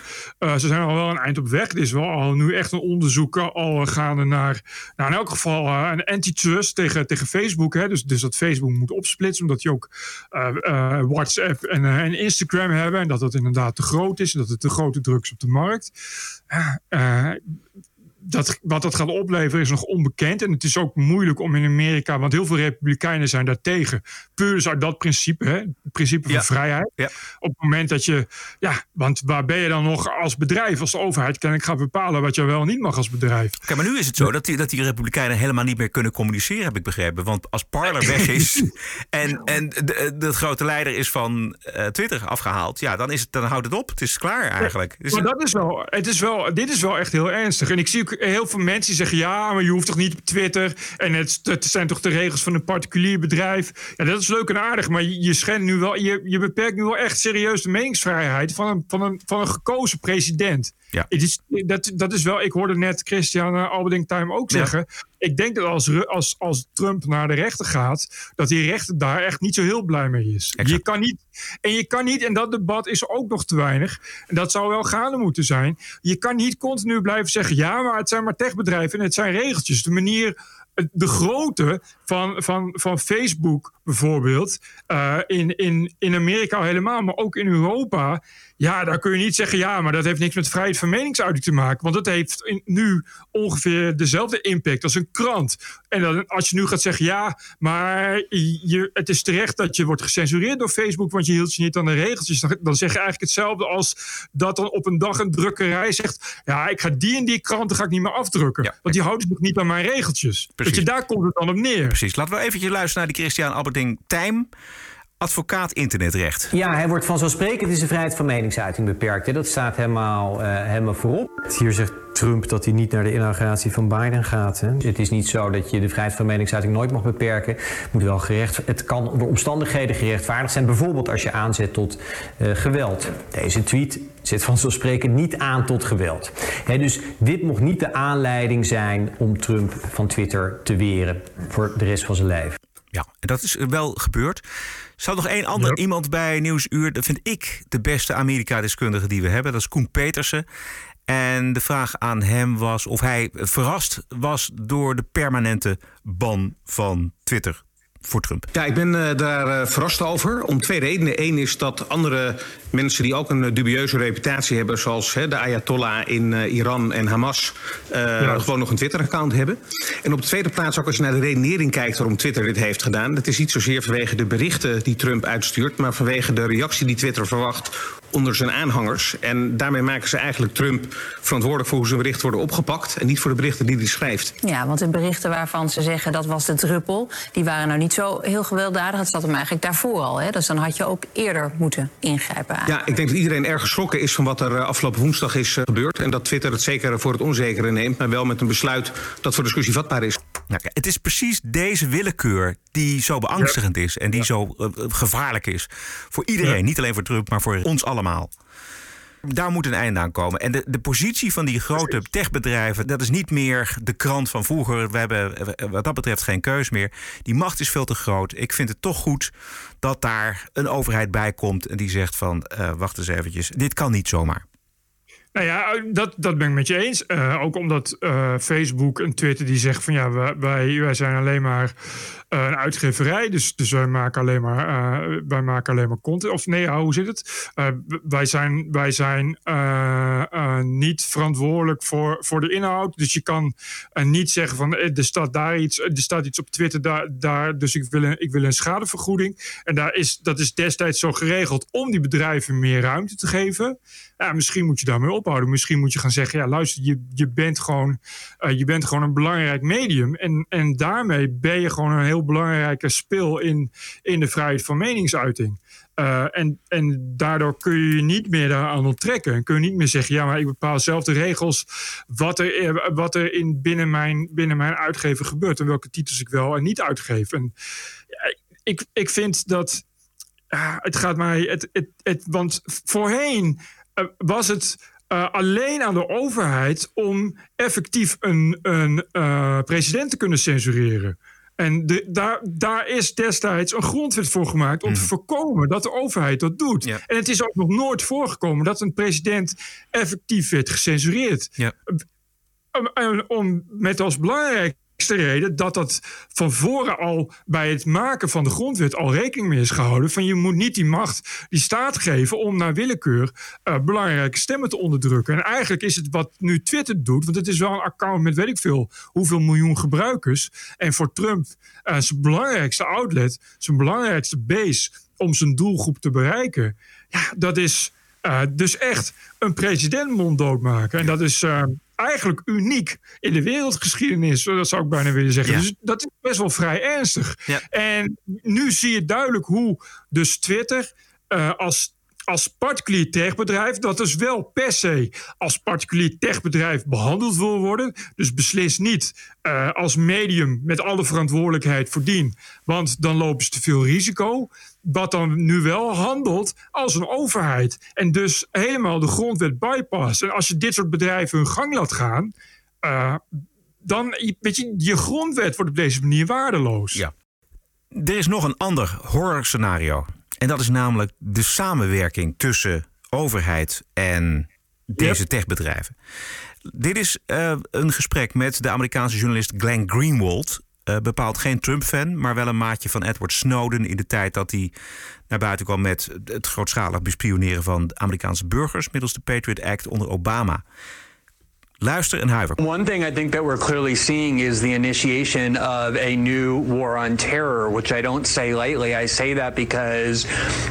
Eh, ze zijn al wel een eind op weg. Er is wel al nu echt een onderzoek al gaande naar, nou in elk geval eh, een antitrust tegen, tegen Facebook. Hè. Dus, dus dat Facebook moet opsplitsen, omdat die ook eh, WhatsApp en, Instagram hebben. En dat dat inderdaad te groot is en dat het te grote druk is op de markt. Ja, dat, wat dat gaat opleveren is nog onbekend. En het is ook moeilijk om in Amerika, want heel veel Republikeinen zijn daartegen. Puur dus uit dat principe, hè, het principe van vrijheid. Op het moment dat je, ja, want waar ben je dan nog als bedrijf, als de overheid kennelijk gaat bepalen wat je wel en niet mag als bedrijf? Kijk, maar nu is het zo dat die, dat die Republikeinen helemaal niet meer kunnen communiceren, heb ik begrepen. Want als Parler weg is <laughs> en, en de, de grote leider is van eh, Twitter afgehaald, ja, dan, is het, dan houdt het op. Het is klaar eigenlijk. Maar dat is wel, het is wel, dit is wel echt heel ernstig. En ik zie ook heel veel mensen zeggen: ja, maar je hoeft toch niet op Twitter. En het, het zijn toch de regels van een particulier bedrijf. Ja, dat is leuk en aardig, maar je, je schendt nu wel, je, je beperkt nu wel echt serieus de meningsvrijheid van een, van een, van een gekozen president. Ja. Het is, dat, dat is wel, ik hoorde net Christian uh, Alberding Time ook Ja. Ik denk dat als, als, als Trump naar de rechter gaat, dat die rechter daar echt niet zo heel blij mee is. Je kan niet, en je kan niet, en dat debat is ook nog te weinig, en dat zou wel gaande moeten zijn. Je kan niet continu blijven zeggen: ja, maar het zijn maar techbedrijven en het zijn regeltjes. De manier, de grootte van, van, van Facebook bijvoorbeeld, eh, in, in, in Amerika al helemaal, maar ook in Europa. Ja, daar kun je niet zeggen, ja, maar dat heeft niks met vrijheid van meningsuiting te maken. Want dat heeft in- nu ongeveer dezelfde impact als een krant. En dan, als je nu gaat zeggen, ja, maar je, het is terecht dat je wordt gecensureerd door Facebook, want je hield je niet aan de regeltjes. Dan, dan zeg je eigenlijk hetzelfde als dat dan op een dag een drukkerij zegt, ja, ik ga die en die kranten ga ik niet meer afdrukken. want die houden zich niet aan mijn regeltjes. Weet je, daar komt het dan op neer. Precies. Laten we eventjes luisteren naar die Christian Alberting Tijm, advocaat internetrecht. Ja, hij wordt vanzelfsprekend is de vrijheid van meningsuiting beperkt. Hè. Dat staat helemaal, eh, helemaal voorop. Hier zegt Trump dat hij niet naar de inauguratie van Biden gaat. Hè. Het is niet zo dat je de vrijheid van meningsuiting nooit mag beperken. Het, moet wel gerecht, het kan onder omstandigheden gerechtvaardigd zijn. Bijvoorbeeld als je aanzet tot eh, geweld. Deze tweet zet vanzelfsprekend niet aan tot geweld. Hè, dus dit mocht niet de aanleiding zijn om Trump van Twitter te weren voor de rest van zijn leven. Ja, en dat is wel gebeurd. Er staat nog één ander iemand bij Nieuwsuur. Dat vind ik de beste Amerika-deskundige die we hebben. Dat is Koen Petersen. En de vraag aan hem was of hij verrast was door de permanente ban van Twitter voor Trump. Ja, ik ben eh, daar eh, verrast over. Om twee redenen. Eén is dat andere mensen die ook een eh, dubieuze reputatie hebben, zoals hè, de Ayatollah in Iran en Hamas, gewoon nog een Twitter-account hebben. En op de tweede plaats, ook als je naar de redenering kijkt waarom Twitter dit heeft gedaan, dat is niet zozeer vanwege de berichten die Trump uitstuurt, maar vanwege de reactie die Twitter verwacht onder zijn aanhangers. En daarmee maken ze eigenlijk Trump verantwoordelijk voor hoe zijn berichten worden opgepakt en niet voor de berichten die hij schrijft. Ja, want de berichten waarvan ze zeggen dat was de druppel, die waren nou niet zo heel gewelddadig. Het zat hem eigenlijk daarvoor al. Hè? Dus dan had je ook eerder moeten ingrijpen. Ja, ik denk dat iedereen erg geschrokken is van wat er eh, afgelopen woensdag is eh, gebeurd. En dat Twitter het zeker voor het onzekere neemt, maar wel met een besluit dat voor discussie vatbaar is. Nou, het is precies deze willekeur die zo beangstigend is en die zo eh, gevaarlijk is. Voor iedereen, niet alleen voor Trump, maar voor ons allemaal. Daar moet een einde aan komen. En de, de positie van die grote techbedrijven, dat is niet meer de krant van vroeger. We hebben wat dat betreft geen keus meer. Die macht is veel te groot. Ik vind het toch goed dat daar een overheid bij komt en die zegt van, eh, wacht eens eventjes, dit kan niet zomaar. Nou ja, dat, dat ben ik met je eens. Uh, ook omdat uh, Facebook en Twitter die zeggen van ja, wij, wij zijn alleen maar een uitgeverij. Dus, dus wij maken alleen maar, wij maken alleen maar content. Of nee, hoe zit het? wij zijn, wij zijn niet verantwoordelijk voor, voor de inhoud. Dus je kan niet zeggen van er staat daar iets, er staat iets op Twitter daar, daar dus ik wil, een, ik wil een schadevergoeding. En daar is, dat is destijds zo geregeld om die bedrijven meer ruimte te geven. Ja, misschien moet je daarmee ophouden. Misschien moet je gaan zeggen: ja, luister, je, je, bent, gewoon, uh, je bent gewoon een belangrijk medium. En, en daarmee ben je gewoon een heel belangrijke speel in, in de vrijheid van meningsuiting. Uh, en, en daardoor kun je je niet meer daaraan onttrekken. En kun je niet meer zeggen: ja, maar ik bepaal zelf de regels. wat er, eh, wat er in, binnen, mijn, binnen mijn uitgever gebeurt. En welke titels ik wel en niet uitgeef. En ik, ik vind dat. Uh, het gaat mij. Het, het, het, want voorheen was het uh, alleen aan de overheid om effectief een, een uh, president te kunnen censureren. En de, daar, daar is destijds een grondwet voor gemaakt om mm. te voorkomen dat de overheid dat doet. Ja. En het is ook nog nooit voorgekomen dat een president effectief werd gecensureerd. Ja. Om, om met als belangrijk reden dat dat van voren al bij het maken van de grondwet al rekening mee is gehouden. Van je moet niet die macht die staat geven om naar willekeur uh, belangrijke stemmen te onderdrukken. En eigenlijk is het wat nu Twitter doet, want het is wel een account met weet ik veel hoeveel miljoen gebruikers. En voor Trump uh, zijn belangrijkste outlet, zijn belangrijkste base om zijn doelgroep te bereiken. Ja, dat is uh, dus echt een president monddood maken. En dat is eigenlijk uniek in de wereldgeschiedenis, dat zou ik bijna willen zeggen. Dus dat is best wel vrij ernstig. En nu zie je duidelijk hoe dus Twitter uh, als als particulier techbedrijf, dat dus wel per se als particulier techbedrijf behandeld wil worden. Dus beslis niet uh, als medium met alle verantwoordelijkheid voordien, want dan lopen ze te veel risico. Wat dan nu wel handelt als een overheid. En dus helemaal de grondwet bypass. En als je dit soort bedrijven hun gang laat gaan, uh, dan weet je, je grondwet wordt op deze manier waardeloos. Ja. Er is nog een ander horror scenario. En dat is namelijk de samenwerking tussen overheid en deze techbedrijven. Dit is uh, een gesprek met de Amerikaanse journalist Glenn Greenwald. Uh, bepaald geen Trump-fan, maar wel een maatje van Edward Snowden in de tijd dat hij naar buiten kwam met het grootschalig bespioneren van Amerikaanse burgers middels de Patriot Act onder Obama. Luister en huiver. One thing I think that we're clearly seeing is the initiation of a new war on terror, which I don't say lightly. I say that because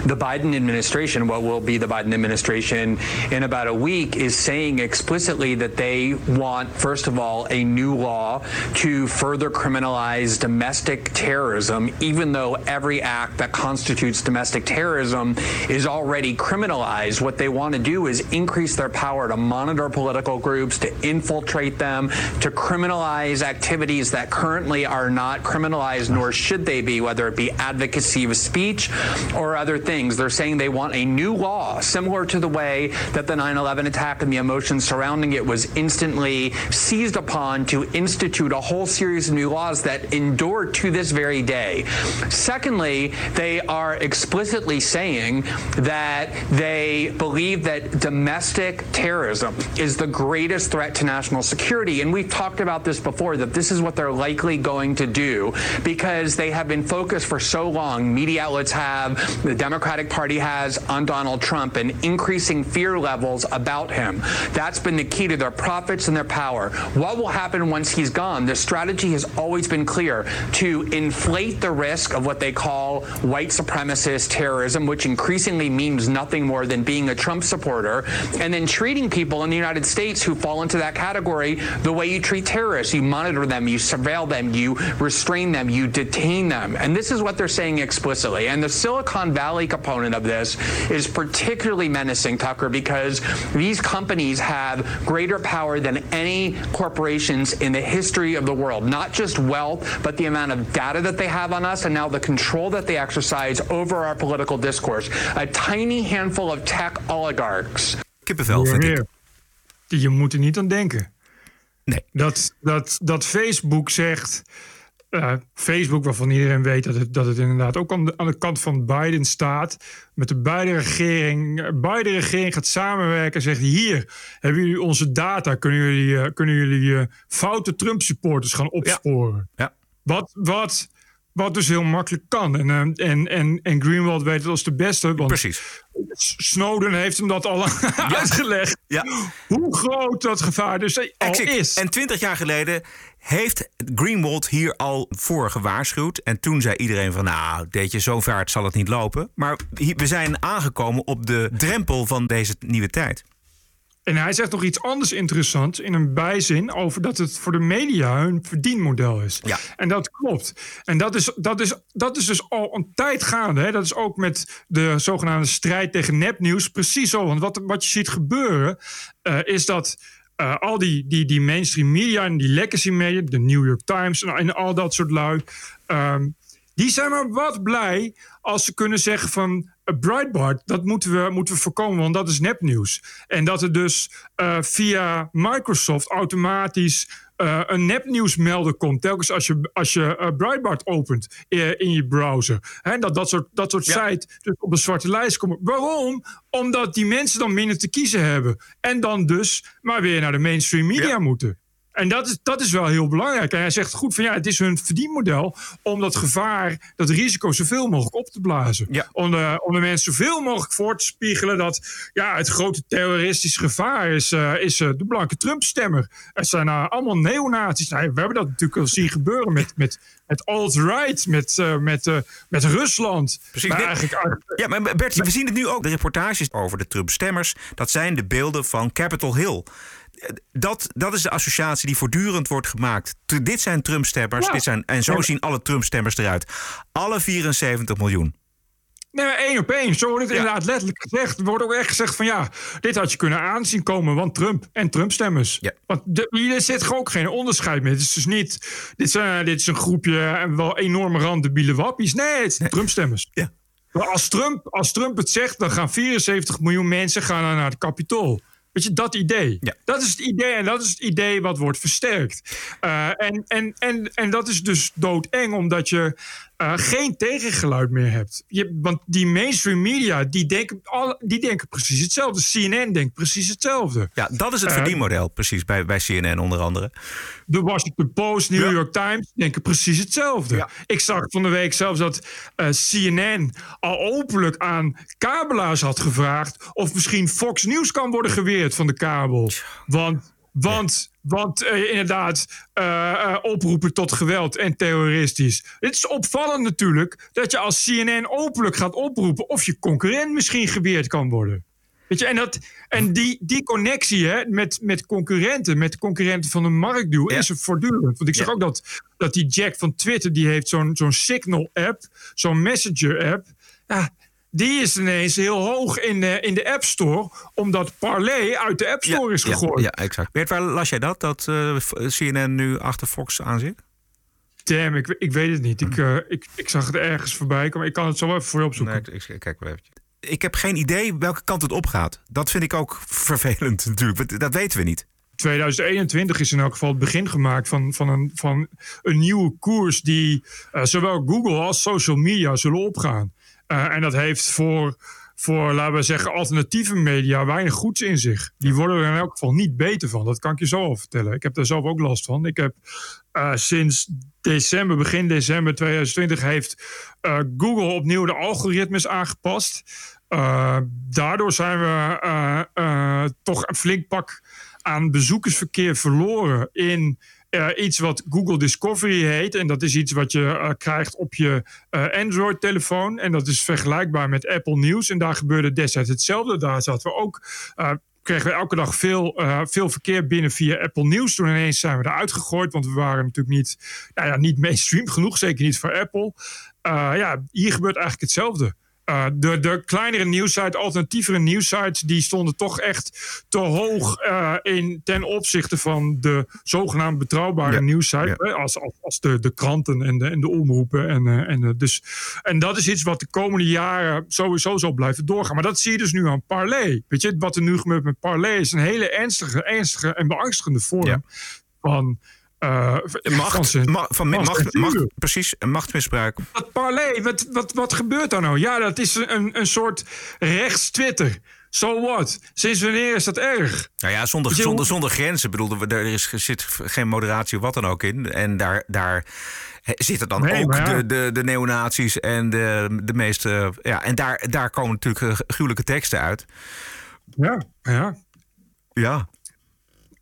the Biden administration, what will be the Biden administration in about a week, is saying explicitly that they want, first of all, a new law to further criminalize domestic terrorism, even though every act that constitutes domestic terrorism is already criminalized. What they want to do is increase their power to monitor political groups, to infiltrate them, to criminalize activities that currently are not criminalized, nor should they be, whether it be advocacy of speech or other things. They're saying they want a new law, similar to the way that the 9 11 attack and the emotions surrounding it was instantly seized upon to institute a whole series of new laws that endure to this very day. Secondly, they are explicitly saying that they believe that domestic terrorism is the greatest threat threat to national security. And we've talked about this before that this is what they're likely going to do because they have been focused for so long. Media outlets have, the Democratic Party has on Donald Trump and increasing fear levels about him. That's been the key to their profits and their power. What will happen once he's gone? The strategy has always been clear to inflate the risk of what they call white supremacist terrorism, which increasingly means nothing more than being a Trump supporter, and then treating people in the United States who fall into into that category the way you treat terrorists. You monitor them, you surveil them, you restrain them, you detain them. And this is what they're saying explicitly. And the Silicon Valley component of this is particularly menacing, Tucker, because these companies have greater power than any corporations in the history of the world. Not just wealth, but the amount of data that they have on us and now the control that they exercise over our political discourse. A tiny handful of tech oligarchs. Kippenvel, vind ik. Je moet er niet aan denken. Nee. Dat, dat, dat Facebook zegt. eh, Facebook, waarvan iedereen weet dat het, dat het inderdaad ook aan de, aan de kant van Biden staat. Met de beide regering. eh, Beide regering gaat samenwerken en zegt: Hier hebben jullie onze data. Kunnen jullie, eh, kunnen jullie eh, foute Trump-supporters gaan opsporen? Ja. Wat, wat, wat dus heel makkelijk kan. En, eh, en, en, en Greenwald weet het als de beste. Want Precies. Snowden heeft hem dat al <laughs> uitgelegd. Ja. Hoe groot dat gevaar dus al is. En twintig jaar geleden heeft Greenwald hier al voor gewaarschuwd. En toen zei iedereen van, nou, deed je, zo vaart zal het niet lopen. Maar we zijn aangekomen op de drempel van deze nieuwe tijd. En hij zegt nog iets anders interessants in een bijzin over dat het voor de media hun verdienmodel is. Ja. En dat klopt. En dat is, dat is, dat is dus al een tijd gaande. Hè? Dat is ook met de zogenaamde strijd tegen nepnieuws precies zo. Want wat, wat je ziet gebeuren eh, is dat eh, al die, die, die mainstream media en die legacy media, de New York Times en, en al dat soort lui. ehm, die zijn maar wat blij als ze kunnen zeggen van Breitbart, dat moeten we, moeten we voorkomen, want dat is nepnieuws. En dat er dus eh, via Microsoft automatisch eh, een nepnieuwsmelder komt. Telkens als je, als je eh, Breitbart opent eh, in je browser. Hè, dat dat soort, dat soort sites dus op een zwarte lijst komen. Waarom? Omdat die mensen dan minder te kiezen hebben. En dan dus maar weer naar de mainstream media moeten. En dat is, dat is wel heel belangrijk. En hij zegt goed van ja, het is hun verdienmodel om dat gevaar, dat risico zoveel mogelijk op te blazen. Om, de, om de mensen zoveel mogelijk voor te spiegelen dat ja, het grote terroristische gevaar is, eh, is eh, de blanke Trump-stemmer. Het zijn eh, allemaal neonazies. Nou, we hebben dat natuurlijk al zien gebeuren met, met, met alt-right, met, met, met Rusland. Precies. Maar Dit- eigenlijk, Ja, maar Bert, we zien het nu ook. De reportages over de Trump-stemmers, dat zijn de beelden van Capitol Hill. Dat, dat is de associatie die voortdurend wordt gemaakt. Dit zijn Trump-stemmers. Ja. Dit zijn, en zo zien alle Trump-stemmers eruit. Alle 74 miljoen. Nee, maar één op één. Zo wordt het inderdaad letterlijk gezegd. Er wordt ook echt gezegd van ja, dit had je kunnen aanzien komen, want Trump en Trump-stemmers. Want de, hier zit gewoon ook geen onderscheid meer. Het is dus niet, dit, zijn, dit is een groepje en wel enorme randebiele wappies. Nee, het zijn Trump-stemmers. Ja. Maar als Trump, als Trump het zegt, dan gaan 74 miljoen mensen gaan naar het Capitool. Weet je, dat idee. Dat is het idee en dat is het idee wat wordt versterkt. Eh, en, en, en, en dat is dus doodeng, omdat je eh, geen tegengeluid meer hebt. Je, want die mainstream media, die denken, alle, die denken precies hetzelfde. CNN denkt precies hetzelfde. Ja, dat is het Eh, verdienmodel, precies, bij, bij CNN onder andere. de Washington Post, New York Times denken precies hetzelfde. Ik zag van de week zelfs dat eh, CNN al openlijk aan kabelaars had gevraagd of misschien Fox News kan worden geweerd van de kabel. Want, want, want eh, inderdaad, eh, eh, oproepen tot geweld en terroristisch. Het is opvallend natuurlijk dat je als CNN openlijk gaat oproepen of je concurrent misschien geweerd kan worden. Weet je, en, dat, en die, die connectie hè, met, met concurrenten, met concurrenten van de marktduw, is er voortdurend. Want ik zag ook dat, dat die Jack van Twitter, die heeft zo'n zo'n Signal-app, zo'n Messenger-app. Ja, die is ineens heel hoog in de, in de App Store, omdat Parley uit de App Store is Ja, gegooid. ja, exact. Bert, waar las jij dat? Dat eh, CNN nu achter Fox aan zit? Damn, ik, ik weet het niet. Ik, eh, ik, ik zag het ergens voorbij komen. Ik kan het zo even voor je opzoeken. Nee, ik, ik kijk wel eventjes. Ik heb geen idee welke kant het opgaat. Dat vind ik ook <laughs> vervelend natuurlijk. want Dat weten we niet. 2021 is in elk geval het begin gemaakt van, van, een, van een nieuwe koers die eh, zowel Google als social media zullen opgaan. Eh, en dat heeft voor, voor, laten we zeggen, alternatieve media weinig goeds in zich. Die worden er in elk geval niet beter van. Dat kan ik je zo al vertellen. Ik heb daar zelf ook last van. Ik heb eh, sinds december, begin december 2020, heeft eh, Google opnieuw de algoritmes aangepast. Daardoor zijn we toch een flink pak aan bezoekersverkeer verloren in eh, iets wat Google Discovery heet. En dat is iets wat je eh, krijgt op je eh, Android-telefoon. En dat is vergelijkbaar met Apple News. En daar gebeurde destijds hetzelfde. Daar zaten we ook. kregen we elke dag veel, veel verkeer binnen via Apple News. Toen ineens zijn we eruit gegooid, want we waren natuurlijk niet, nou ja, niet mainstream <laughs> genoeg, zeker niet voor Apple. Ja, hier gebeurt eigenlijk hetzelfde. Eh, de, de kleinere nieuwsites, alternatievere nieuwsites, die stonden toch echt te hoog eh, in, ten opzichte van de zogenaamd betrouwbare nieuwsites. hè, Als, als, als de, de kranten en de, en de omroepen. En, eh, en, dus, en dat is iets wat de komende jaren sowieso zal blijven doorgaan. Maar dat zie je dus nu aan Parley. Weet je, wat er nu gebeurt met Parley is een hele ernstige, ernstige en beangstigende vorm van eh, Macht, ma- van macht, macht, precies, machtsmisbruik. Wat parley, wat, wat, wat gebeurt daar nou? Ja, dat is een, een soort rechts-Twitter. So what? Sinds wanneer is dat erg? Nou ja, zonder, zonder, zonder grenzen. Ik bedoel, er er is, zit geen moderatie of wat dan ook in. En daar, daar zitten dan Nee, ook ja. de, de, de neonazies en de, de meeste... Ja, en daar, daar komen natuurlijk gruwelijke teksten uit. Ja, ja. Ja.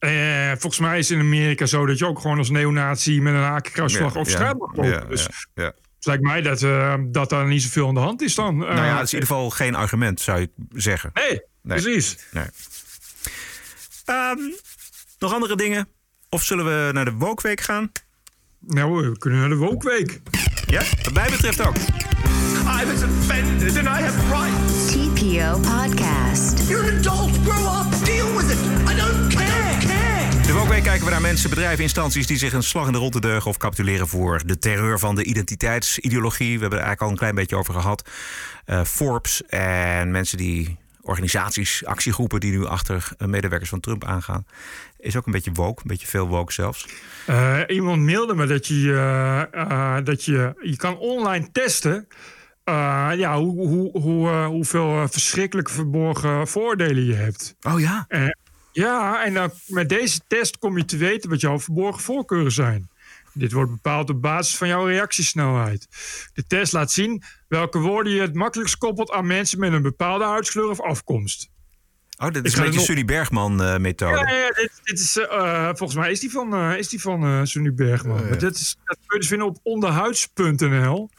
Eh, volgens mij is het in Amerika zo dat je ook gewoon als neonazi met een hakenkruisvlag Ja, ja, straat mag lopen. ja, dus ja, ja. het lijkt mij dat, eh, dat daar niet zoveel aan de hand is dan. nou ja, Eh, dat is in ieder geval geen argument, zou je zeggen. Nee, precies. Nee. Ehm, nog andere dingen? Of zullen we naar de Wokweek gaan? Nou, we kunnen naar de Wokweek. Ja, wat mij betreft ook. I was offended and I have rights. TPO Podcast. You're an adult. Grow up. Deal with it. De kijken we naar mensen, bedrijven, instanties die zich een slag in de ronde deugen of capituleren voor de terreur van de identiteitsideologie. We hebben er eigenlijk al een klein beetje over gehad. Eh, Forbes en mensen die organisaties, actiegroepen die nu achter eh, medewerkers van Trump aangaan. Is ook een beetje woke, een beetje veel woke zelfs. Eh, iemand mailde me dat je, dat je, je kan online testen. ja, hoe, hoe, hoe, hoeveel verschrikkelijke verborgen voordelen je hebt. Oh ja? Eh, ja, en dan met deze test kom je te weten wat jouw verborgen voorkeuren zijn. Dit wordt bepaald op basis van jouw reactiesnelheid. De test laat zien welke woorden je het makkelijkst koppelt aan mensen met een bepaalde huidskleur of afkomst. Oh, dat Ik is een beetje Sully Bergman-methode. Ja, ja, dit, dit is, eh, volgens mij is die van, eh is die van eh Sunny Bergman. Dit is, dat kun je dus vinden op onderhuids.nl.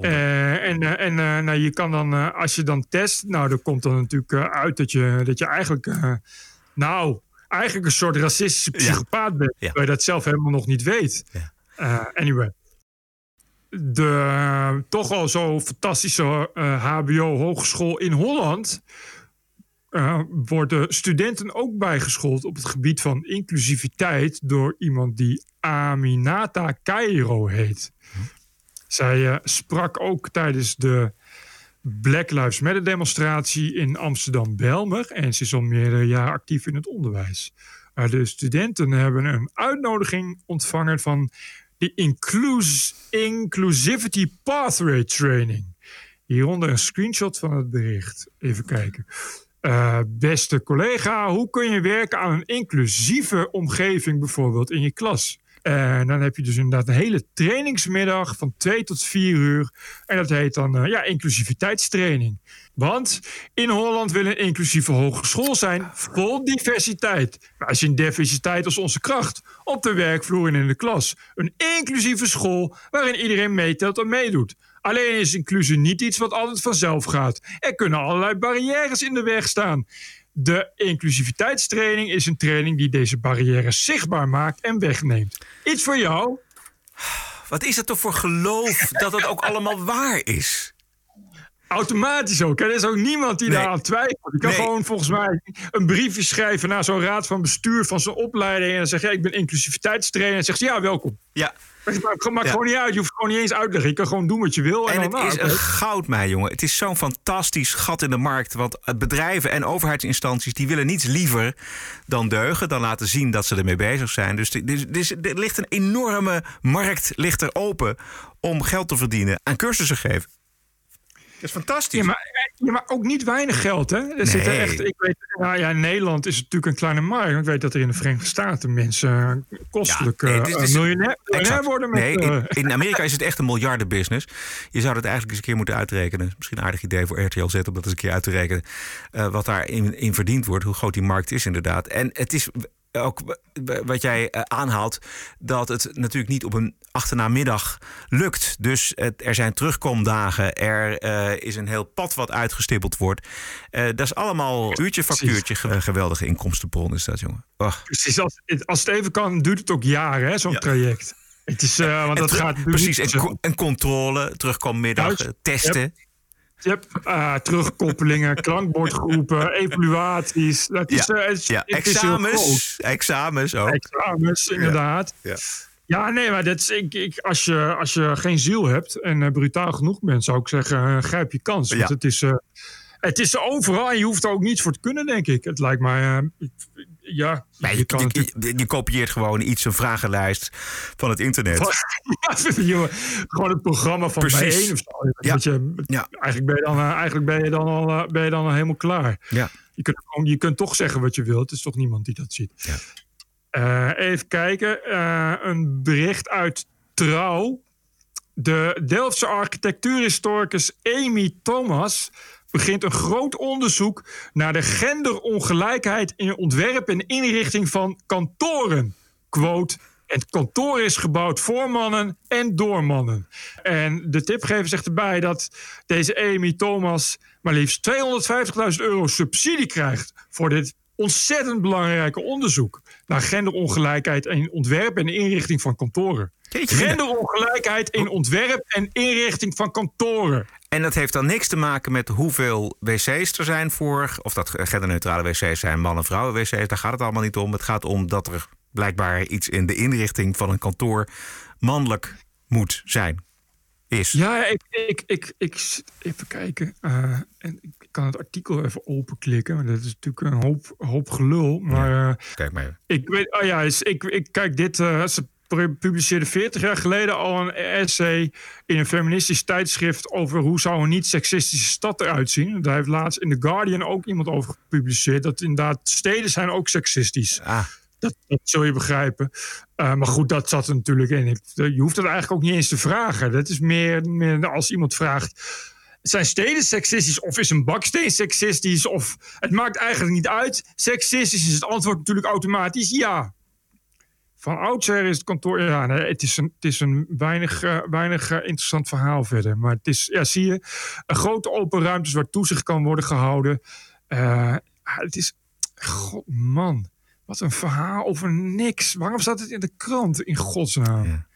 Eh, en eh, en eh, nou, je kan dan, als je dan test, nou, dan komt dan natuurlijk uit dat je, dat je eigenlijk, nou, eigenlijk een soort racistische psychopaat bent. Terwijl je dat zelf helemaal nog niet weet. Eh, anyway. De toch al zo fantastische HBO-hogeschool in Holland worden studenten ook bijgeschoold op het gebied van inclusiviteit door iemand die Aminata Cairo heet. Zij eh, sprak ook tijdens de Black Lives Matter demonstratie in Amsterdam-Belmer en ze is al meerdere jaren actief in het onderwijs. Eh, de studenten hebben een uitnodiging ontvangen van de Inclus Inclusivity Pathway Training. Hieronder een screenshot van het bericht. Even kijken. Eh, beste collega, hoe kun je werken aan een inclusieve omgeving, bijvoorbeeld in je klas? En dan heb je dus inderdaad een hele trainingsmiddag van 2 tot 4 uur. En dat heet dan eh, ja, inclusiviteitstraining. Want in Holland wil een inclusieve hogeschool zijn vol diversiteit. Als je een diversiteit als onze kracht op de werkvloer en in de klas. Een inclusieve school waarin iedereen meetelt en meedoet. Alleen is inclusie niet iets wat altijd vanzelf gaat. Er kunnen allerlei barrières in de weg staan. De inclusiviteitstraining is een training die deze barrières zichtbaar maakt en wegneemt. Iets voor jou. Wat is het toch voor geloof <laughs> dat het ook allemaal waar is? Automatisch ook. hè. Er is ook niemand die Nee. daar aan twijfelt. Je kan Nee. gewoon volgens mij een briefje schrijven naar zo'n raad van bestuur van zijn opleiding. En dan zeg je, ik ben inclusiviteitstrainer. En dan zegt ze, ja, welkom. Ja. Maakt, maakt Ja. gewoon niet uit. Je hoeft gewoon niet eens uit te leggen. Je kan gewoon doen wat je wil. En, En dan, het nou, is een goudmijn, jongen. Het is zo'n fantastisch gat in de markt. Want bedrijven en overheidsinstanties... die willen niets liever dan deugen. Dan laten zien dat ze ermee bezig zijn. Dus, er- dus, dus er ligt een enorme markt ligt er open... om geld te verdienen aan cursussen geven. Dat is fantastisch. Ja maar, ja, maar ook niet weinig geld, hè? Er Nee. echt, ik weet, nou ja, in Nederland is het natuurlijk een kleine markt. Ik weet dat er in de Verenigde Staten mensen eh, kostelijk nee, eh, het is- het miljonair, worden met... nee, in, eh, in <laughs> Amerika is het echt een miljardenbusiness. Je zou dat eigenlijk eens een keer moeten uitrekenen. Misschien een aardig idee voor RTL Z om dat eens een keer uit te rekenen. eh, wat daarin in verdiend wordt, hoe groot die markt is inderdaad. En het is ook wat jij eh, aanhaalt, dat het natuurlijk niet op een achternaamiddag lukt. Dus het, er zijn terugkomdagen, er eh, is een heel pad wat uitgestippeld wordt. Eh, dat is allemaal uurtje factuurtje. Ge- geweldige inkomstenbron is dat, jongen. Precies, als, het- als het even kan, duurt het ook jaren, zo'n traject. Het is, want dat gaat precies, en, zo. co- en controle, terugkommiddag, testen. Yep. Yep. Ah, terugkoppelingen, <laughs> klankbordgroepen, evaluaties. Dat is, Ja, eh, het is- ja. het is heel groot. examens, examens ook. Examens, inderdaad. Ja. Ja, nee, maar dat is, ik, ik, als, je, als je geen ziel hebt en eh, brutaal genoeg bent, zou ik zeggen, eh, grijp je kans. Want het, is, eh, het is overal en je hoeft er ook niets voor te kunnen, denk ik. Het lijkt mij, eh, ik, ja, Nee, je, je kan je, je- je kopieert gewoon iets, een vragenlijst van het internet. Ja, <laughs> gewoon het programma van Precies. bijeen of zo. Je, eigenlijk, ben je dan, eh, eigenlijk ben je dan al, eh, ben je dan al helemaal klaar. Ja. Je, kunt, je kunt toch zeggen wat je wilt. Het is toch niemand die dat ziet. Eh, even kijken. Een bericht uit Trouw. De Delftse architectuurhistoricus Amy Thomas begint een groot onderzoek naar de genderongelijkheid in ontwerp en inrichting van kantoren. Quote. Het kantoor is gebouwd voor mannen en door mannen. En de tipgever zegt erbij dat deze Amy Thomas maar liefst 250.000 euro subsidie krijgt voor dit ontzettend belangrijke onderzoek naar genderongelijkheid in ontwerp en inrichting van kantoren. Genderongelijkheid in ontwerp en inrichting van kantoren. En dat heeft dan niks te maken met hoeveel wc's er zijn voor... of dat genderneutrale wc's zijn, man- en vrouwen-wc's. Daar gaat het allemaal niet om. Het gaat om dat er blijkbaar iets in de inrichting van een kantoor... mannelijk moet zijn. Is. Ja, ik, ik, ik, ik even kijken. eh, en ik kan het artikel even openklikken. want Dat is natuurlijk een hoop, hoop gelul. Maar eh, Kijk maar even. ik weet, oh ja, is- ik, ik kijk dit. eh, ze publiceerde 40 jaar geleden al een essay in een feministisch tijdschrift over hoe zou een niet seksistische stad eruit zien. Daar heeft laatst in The Guardian ook iemand over gepubliceerd. Dat inderdaad steden zijn ook seksistisch. Dat, dat zul je begrijpen. Uh, maar goed, dat zat er natuurlijk in. Ik- Je hoeft het eigenlijk ook niet eens te vragen. Dat is meer, meer als iemand vraagt. Zijn steden seksistisch of is een baksteen seksistisch? Of het maakt eigenlijk niet uit. Seksistisch is het antwoord natuurlijk automatisch ja. Van oudsher is het kantoor. Ja, nee, het is een, het is een weinig, eh, weinig eh, interessant verhaal verder. Maar het is, ja, zie je, een grote open ruimtes waar toezicht kan worden gehouden. Eh, het is. God, man. Wat een verhaal over niks. Waarom staat het in de krant? In godsnaam.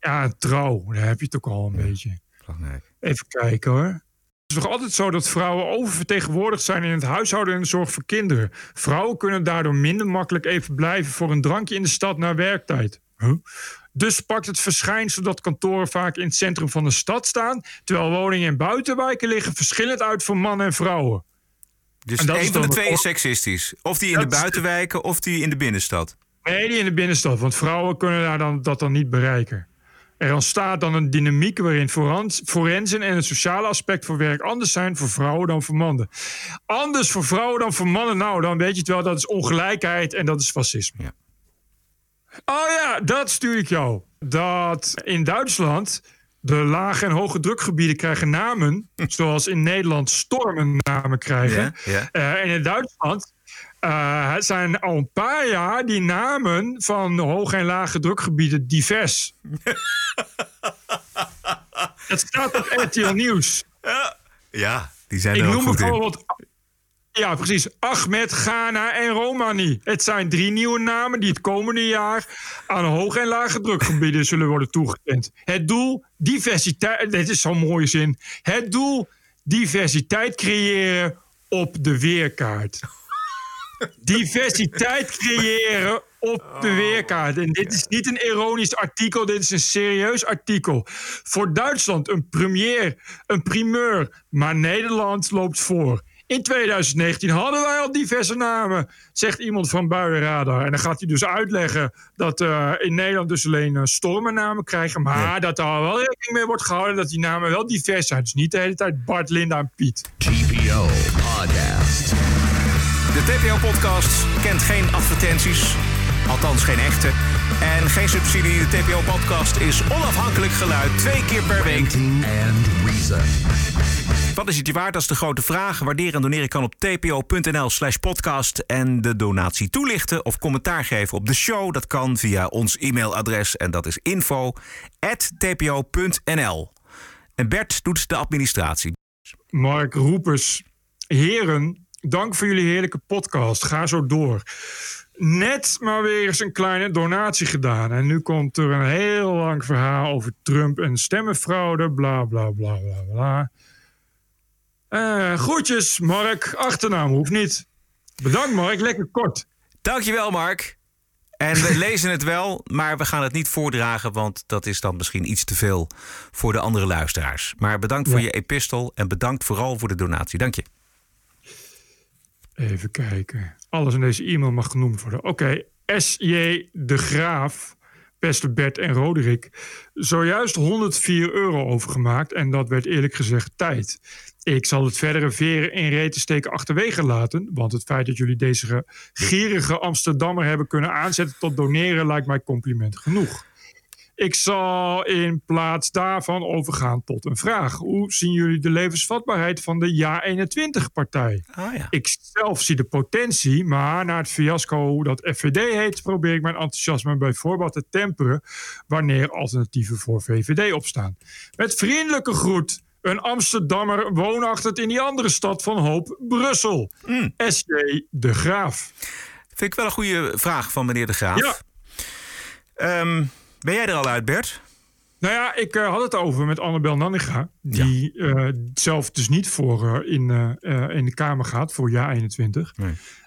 Ja, trouw. Daar heb je het ook al een beetje. Even kijken hoor. Het is nog altijd zo dat vrouwen oververtegenwoordigd zijn in het huishouden en de zorg voor kinderen. Vrouwen kunnen daardoor minder makkelijk even blijven voor een drankje in de stad na werktijd. Huh? Dus pakt het verschijnsel dat kantoren vaak in het centrum van de stad staan, terwijl woningen in buitenwijken liggen verschillend uit voor mannen en vrouwen. Dus En is een van de twee is seksistisch. Of die in de buitenwijken of die in de binnenstad. Nee, die in de binnenstad. Want vrouwen kunnen daar dan, dat dan niet bereiken. Er ontstaat dan een dynamiek waarin forens- forensen en het sociale aspect van werk anders zijn voor vrouwen dan voor mannen. Anders voor vrouwen dan voor mannen. Nou, dan weet je het wel, dat is ongelijkheid en dat is fascisme. Oh ja, dat stuur ik jou. Dat in Duitsland de lage en hoge drukgebieden krijgen namen. <laughs> zoals in Nederland stormen namen krijgen. Ja, ja. Eh, en in Duitsland eh, zijn al een paar jaar die namen van hoge en lage drukgebieden divers. <laughs> Het staat op RTL Nieuws. Ja, die zijn Ik er noem bijvoorbeeld. Ja, precies. Ahmed, Ghana en Romani. Het zijn drie nieuwe namen die het komende jaar aan hoge en lage drukgebieden zullen worden toegekend. Het doel diversiteit. Dit is zo'n mooie zin. Het doel diversiteit creëren op de weerkaart. Diversiteit creëren op de weerkaart. En dit is niet een ironisch artikel, dit is een serieus artikel. Voor Duitsland een premier, een primeur, maar Nederland loopt voor. In 2019 hadden wij al diverse namen, zegt iemand van Buienradar. En dan gaat hij dus uitleggen dat eh, in Nederland dus alleen uh, stormennamen krijgen. Maar dat er al wel rekening mee wordt gehouden dat die namen wel divers zijn. Dus niet de hele tijd Bart, Linda en Piet. TPO Podcast. De TPO-podcast kent geen advertenties. Althans, geen echte. En geen subsidie. De TPO-podcast is onafhankelijk geluid. Twee keer per week. And reason. Wat is het je waard? Dat is de grote vraag. Waarderen en doneren kan op tpo.nl slash podcast. En de donatie toelichten of commentaar geven op de show. Dat kan via ons e-mailadres. En dat is info tpo.nl. En Bert doet de administratie. Mark Roepers, heren, dank voor jullie heerlijke podcast. Ga zo door. Net maar weer eens een kleine donatie gedaan. En nu komt er een heel lang verhaal over Trump en stemmenfraude. Bla bla bla bla bla. Eh, groetjes, Mark. Achternaam hoeft niet. Bedankt, Mark. Lekker kort. Dankjewel, Mark. En we <laughs> lezen het wel, maar we gaan het niet voordragen, want dat is dan misschien iets te veel voor de andere luisteraars. Maar bedankt voor Ja. je epistel en bedankt vooral voor de donatie. Dank je. Even kijken. Alles in deze e-mail mag genoemd worden. Oké, S.J. de Graaf, beste Bert en Roderick, zojuist 104 euro overgemaakt. En dat werd eerlijk gezegd tijd. Ik zal het verdere veren in reten steken achterwege laten. Want het feit dat jullie deze gierige Amsterdammer hebben kunnen aanzetten tot doneren lijkt mij compliment genoeg. Ik zal in plaats daarvan overgaan tot een vraag. Hoe zien jullie de levensvatbaarheid van de Ja21-partij? Ah, ja. Ik zelf zie de potentie, maar na het fiasco dat FVD heet, probeer ik mijn enthousiasme bij voorbaat te temperen wanneer alternatieven voor VVD opstaan. Met vriendelijke groet, een Amsterdammer woonachtig in die andere stad van hoop, Brussel. S.J. de Graaf. Vind ik wel een goede vraag van meneer De Graaf. Ja. Ehm, ben jij er al uit, Bert? Nou ja, ik eh, had het over met Annabel Nanninga. Die eh, zelf dus niet voor eh, in, in de Kamer gaat voor jaar 21.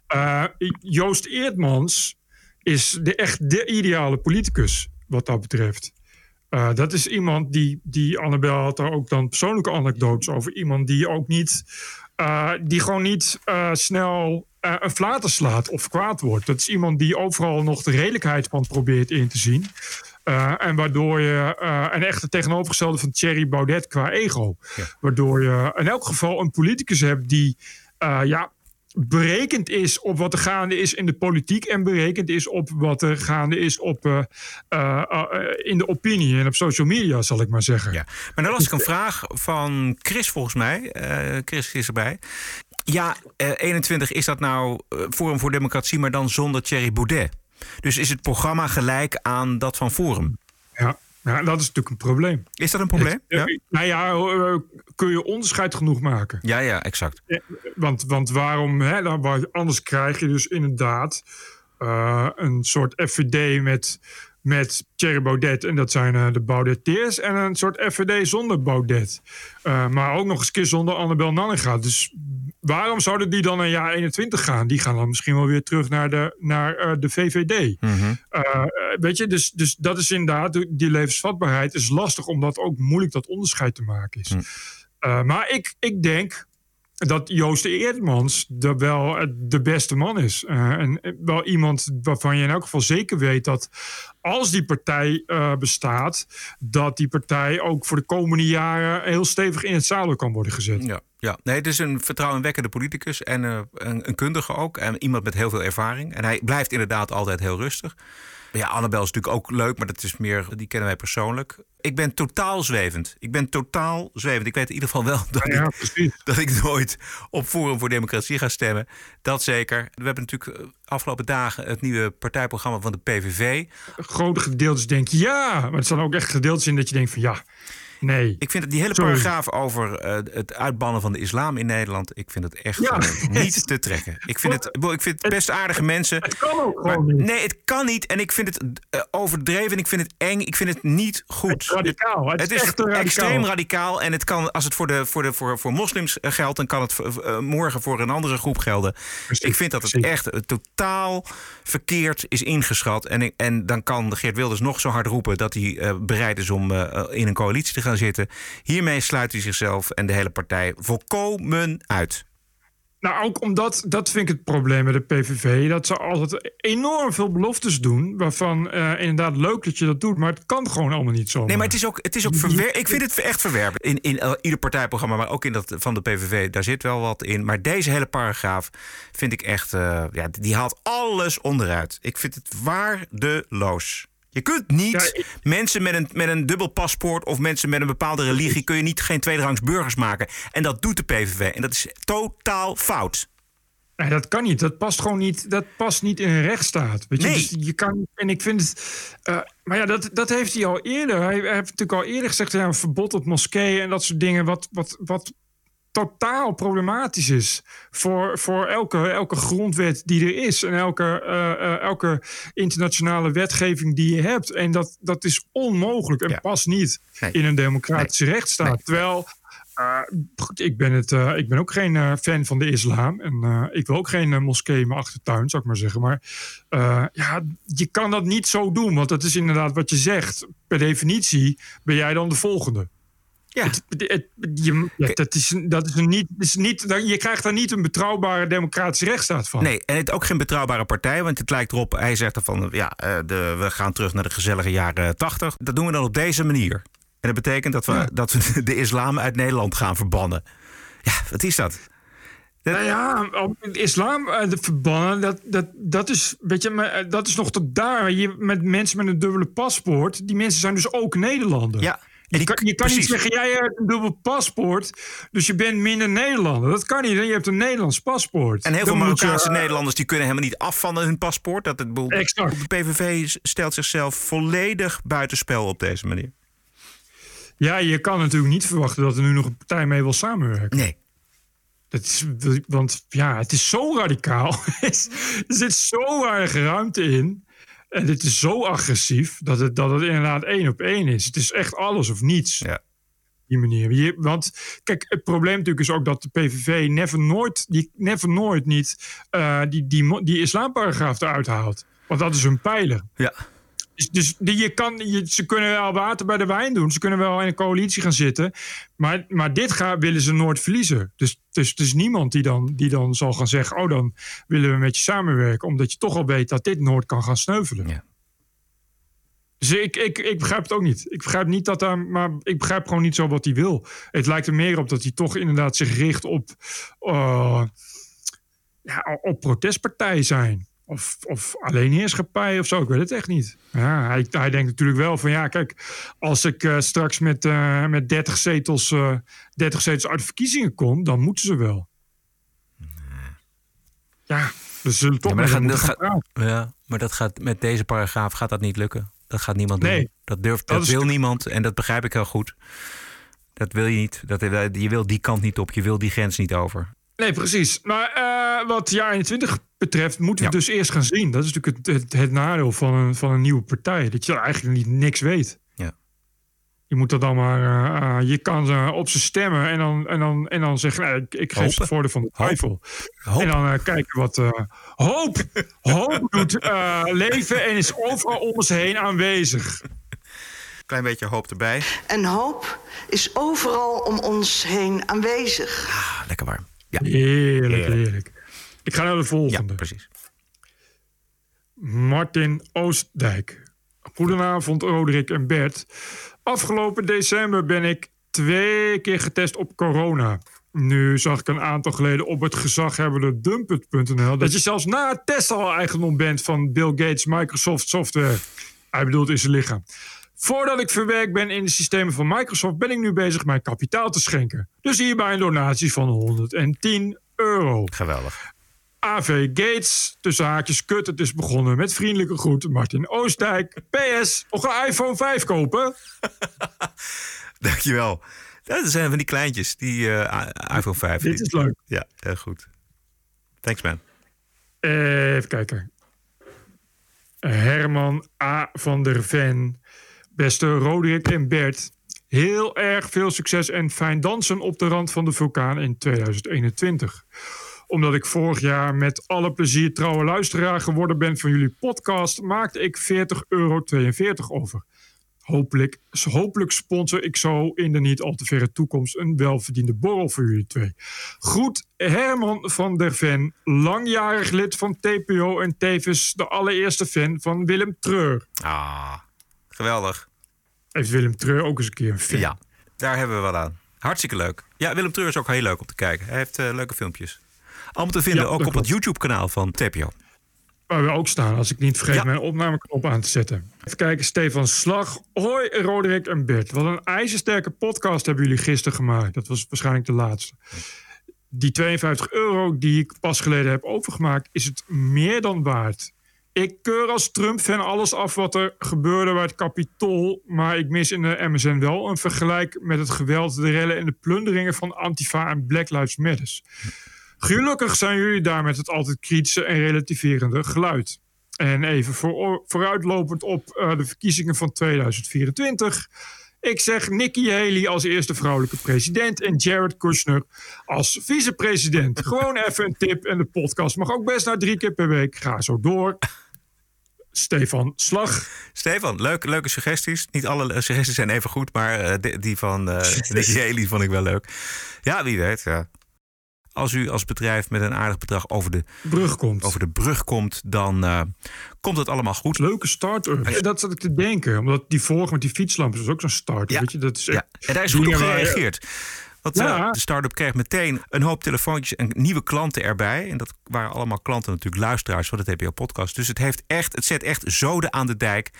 Eh, Joost Eertmans is de, echt de ideale politicus wat dat betreft. Dat is iemand die, die Annabel had daar ook dan persoonlijke anekdotes over. Iemand die ook niet, die gewoon niet snel een flater slaat of kwaad wordt. Dat is iemand die overal nog de redelijkheid van probeert in te zien. Eh, en waardoor je eh, een echte tegenovergestelde van Thierry Baudet qua ego. Waardoor je in elk geval een politicus hebt die eh, ja, berekend is op wat er gaande is in de politiek. En berekend is op wat er gaande is op, eh, eh, eh, in de opinie en op social media, zal ik maar zeggen. Ja. Maar dan las ik een vraag van Chris volgens mij. Eh, Chris is erbij. Ja, eh, 21 is dat nou eh, Forum voor Democratie, maar dan zonder Thierry Baudet. Dus is het programma gelijk aan dat van Forum? Ja, ja dat is natuurlijk een probleem. Is dat een probleem? Ja. Nou ja, eh, kun je onderscheid genoeg maken? Ja, ja, exact. Ja, Want, want waarom? Hè, anders krijg je dus inderdaad eh, een soort FVD met, met Thierry Baudet. En dat zijn eh, de Baudeteers. En een soort FVD zonder Baudet. Eh, maar ook nog eens een keer zonder Annabel Nanninga. Dus waarom zouden die dan een jaar 21 gaan? Die gaan dan misschien wel weer terug naar de, naar, eh, de VVD. Mhm. Weet je, dus, dus dat is inderdaad, die levensvatbaarheid is lastig, omdat ook moeilijk dat onderscheid te maken is. Eh, maar ik, ik denk dat Joost Eerdmans de, wel eh, de beste man is. Eh, en eh, wel iemand waarvan je in elk geval zeker weet dat als die partij bestaat, dat die partij ook voor de komende jaren heel stevig in het zadel kan worden gezet. Ja, ja. Nee, het is een vertrouwenwekkende politicus en een, een kundige ook. En iemand met heel veel ervaring. En hij blijft inderdaad altijd heel rustig. Ja, Annabel is natuurlijk ook leuk, maar dat is meer, die kennen wij persoonlijk. Ik ben totaal zwevend. Ik ben totaal zwevend. Ik weet in ieder geval wel dat, Ja, ik, dat ik nooit op Forum voor Democratie ga stemmen. Dat zeker. We hebben natuurlijk eh, afgelopen dagen het nieuwe partijprogramma van de PVV. Grote gedeeltes denk je ja, maar er staan ook echt gedeeltes in dat je denkt van ja, nee. Ik vind het die hele Sorry. paragraaf over eh, het uitbannen van de islam in Nederland. Ik vind het echt Ja. <laughs> niet te trekken. Ik vind het, ik vind het best aardige mensen. Het kan ook Maar, gewoon niet. nee, het kan niet. En ik vind het eh, overdreven. Ik vind het eng. Ik vind het niet goed. Het is radicaal. Het, Het is is echt radicaal. extreem radicaal. En het kan, als het voor, de, voor, de, voor, voor moslims eh, geldt, dan kan het morgen voor een andere groep gelden. ik vind dat het echt totaal verkeerd is ingeschat. En, en dan kan Geert Wilders nog zo hard roepen dat hij bereid is om in een coalitie te gaan zitten. Hiermee sluit hij zichzelf en de hele partij volkomen uit. Nou, ook omdat, dat vind ik het probleem met de PVV, dat ze altijd enorm veel beloftes doen, waarvan eh, inderdaad leuk dat je dat doet, maar het kan gewoon allemaal niet zo. Nee, maar het is ook, het is ook verwer- Ik vind het echt verwerpen. In, in eh, ieder partijprogramma, maar ook in dat van de PVV, daar zit wel wat in. Maar deze hele paragraaf vind ik echt. eh, ja, die haalt alles onderuit. Ik vind het waardeloos. Je kunt niet mensen met een, met een dubbel paspoort of mensen met een bepaalde religie, kun je niet geen tweederangs burgers maken. En dat doet de PVV. En dat is totaal fout. Nee, dat kan niet. Dat past gewoon niet. Dat past niet in een rechtsstaat. Weet je? Nee. Dus je kan. En ik vind het. eh, maar ja, dat, dat heeft hij al eerder. Hij, hij heeft natuurlijk al eerder gezegd. Ja, een verbod op moskeeën en dat soort dingen. Wat, wat, wat totaal problematisch is voor, voor elke, elke grondwet die er is en elke, eh, eh, elke internationale wetgeving die je hebt. En dat, dat is onmogelijk en past niet in een democratische rechtsstaat. Terwijl, goed, ik, ben het, ik ben ook geen fan van de islam en ik wil ook geen moskee in mijn achtertuin, zou ik maar zeggen. Maar ja, je kan dat niet zo doen, want dat is inderdaad wat je zegt. Per definitie ben jij dan de volgende. Ja. Het, het, je, dat is, dat is niet, is niet, je krijgt daar niet een betrouwbare democratische rechtsstaat van. Nee, en het ook geen betrouwbare partij. Want het lijkt erop, hij zegt ervan, ja, eh, de, we gaan terug naar de gezellige jaren tachtig. Dat doen we dan op deze manier. En dat betekent dat we, ja. dat we de islam uit Nederland gaan verbannen. Ja, wat is dat? dat... Nou ja, islam uh, de verbannen, dat, dat, dat, is, weet je, dat is nog tot daar. Je, met mensen met een dubbele paspoort, die mensen zijn dus ook Nederlander. Ja. Je kan, je kan niet zeggen, jij hebt een dubbel paspoort, dus je bent minder Nederlander. Dat kan niet, je hebt een Nederlands paspoort. En heel veel Marokkaanse je, Nederlanders die kunnen helemaal niet af van hun paspoort. Dat het, exact. De PVV stelt zichzelf volledig buitenspel op deze manier. Ja, je kan natuurlijk niet verwachten dat er nu nog een partij mee wil samenwerken. Nee. Dat is, want ja, het is zo radicaal. <laughs> er zit zo weinig ruimte in. En dit is zo agressief dat het, dat het inderdaad één op één is. Het is echt alles of niets. Ja. Die manier. Je, want kijk, het probleem natuurlijk is ook dat de PVV never nooit, die, never nooit niet uh, die, die, die islamparagraaf eruit haalt. Want dat is hun pijler. Ja. Dus, dus die, je kan, je, ze kunnen wel water bij de wijn doen. Ze kunnen wel in een coalitie gaan zitten. Maar, maar dit gaan, willen ze nooit verliezen. Dus, dus er is niemand die dan, die dan zal gaan zeggen... oh, dan willen we met je samenwerken. Omdat je toch al weet dat dit nooit kan gaan sneuvelen. Ja. Dus ik, ik, ik begrijp het ook niet. Ik begrijp niet dat daar... Maar ik begrijp gewoon niet zo wat hij wil. Het lijkt er meer op dat hij toch inderdaad zich richt op... Uh, ja, op protestpartijen zijn. Of, of alleen heerschappij of zo, ik weet het echt niet. Ja, hij, hij denkt natuurlijk wel van ja, kijk, als ik uh, straks met, uh, met 30 zetels, uh, 30 zetels uit de verkiezingen kom, dan moeten ze wel. Ja, dus zullen toch ja, maar, dat gaan, ja, maar dat gaat met deze paragraaf gaat dat niet lukken. Dat gaat niemand nee, doen. Dat, durft, dat, dat wil niemand en dat begrijp ik heel goed. Dat wil je niet. Dat, je wil die kant niet op, je wil die grens niet over. Nee, precies. Maar uh, wat jaar 21 betreft, moeten we ja. dus eerst gaan zien. Dat is natuurlijk het, het, het, nadeel van een, van een nieuwe partij. Dat je eigenlijk niet niks weet. Ja. Je moet dat dan maar. Uh, uh, je kan uh, op ze stemmen en dan, en dan, en dan zeggen: nee, ik, ik geef ze het voordeel van de twijfel. En dan kijken wat. hoop, hoop doet leven en is overal om ons heen aanwezig. Klein beetje hoop erbij. En hoop is overal om ons heen aanwezig. Ah, lekker warm. Ja. Heerlijk, heerlijk, heerlijk. Ik ga naar de volgende. Ja, precies. Martin Oostdijk. Goedenavond, Roderick en Bert. Afgelopen december ben ik twee keer getest op corona. Nu zag ik een aantal geleden op het gezaghebbende Dumpet.nl... dat je zelfs na het test al eigendom bent van Bill Gates Microsoft Software. Hij bedoelt in zijn lichaam. Voordat ik verwerkt ben in de systemen van Microsoft... ben ik nu bezig mijn kapitaal te schenken. Dus hierbij een donatie van 110 euro. Geweldig. AV Gates, tussen haakjes kut, het is begonnen met vriendelijke groet Martin Oostdijk. PS, nog een iPhone 5 kopen? <laughs> Dankjewel. Dat zijn van die kleintjes, die uh, iPhone 5. Dit is leuk. Ja, heel goed. Thanks man. Even kijken. Herman A. van der Ven. Beste Roderick en Bert. Heel erg veel succes en fijn dansen op de rand van de vulkaan in 2021 omdat ik vorig jaar met alle plezier trouwe luisteraar geworden ben van jullie podcast, maakte ik 40,42 euro over. Hopelijk, hopelijk sponsor ik zo in de niet al te verre toekomst een welverdiende borrel voor jullie twee. Groet Herman van der Ven, langjarig lid van TPO en tevens de allereerste fan van Willem Treur. Ah, geweldig. Heeft Willem Treur ook eens een keer een fan? Ja, daar hebben we wat aan. Hartstikke leuk. Ja, Willem Treur is ook heel leuk om te kijken. Hij heeft uh, leuke filmpjes. Allemaal te vinden, ja, ook op klopt. het YouTube-kanaal van TPO. Waar we ook staan, als ik niet vergeet ja. mijn opnameknop aan te zetten. Even kijken, Stefan Slag. Hoi, Roderick en Bert. Wat een ijzersterke podcast hebben jullie gisteren gemaakt. Dat was waarschijnlijk de laatste. Die 52 euro die ik pas geleden heb overgemaakt, is het meer dan waard. Ik keur als Trump-fan alles af wat er gebeurde bij het Capitool. Maar ik mis in de MSN wel een vergelijk met het geweld, de rellen en de plunderingen van Antifa en Black Lives Matter. Gelukkig zijn jullie daar met het altijd kritische en relativerende geluid. En even voor, vooruitlopend op uh, de verkiezingen van 2024. Ik zeg Nikki Haley als eerste vrouwelijke president en Jared Kushner als vicepresident. <laughs> Gewoon even een tip en de podcast mag ook best naar drie keer per week. Ga zo door. Stefan Slag. Stefan, leuk, leuke suggesties. Niet alle eh, suggesties zijn even goed, maar eh, die, van uh, Nicky Haley vond ik wel leuk. Ja, wie weet. Ja. Als u als bedrijf met een aardig bedrag over de brug komt, over de brug komt dan uh, komt het allemaal goed. Leuke start-up. Dat zat ik te denken. Omdat die vorige met die fietslampen is ook zo'n start. Ja. Weet je? Dat is ja. En daar is goed op gereageerd. Want ja. uh, de start-up kreeg meteen een hoop telefoontjes en nieuwe klanten erbij. En dat waren allemaal klanten natuurlijk luisteraars van de TPO-podcast. Dus het, heeft echt, het zet echt zoden aan de dijk.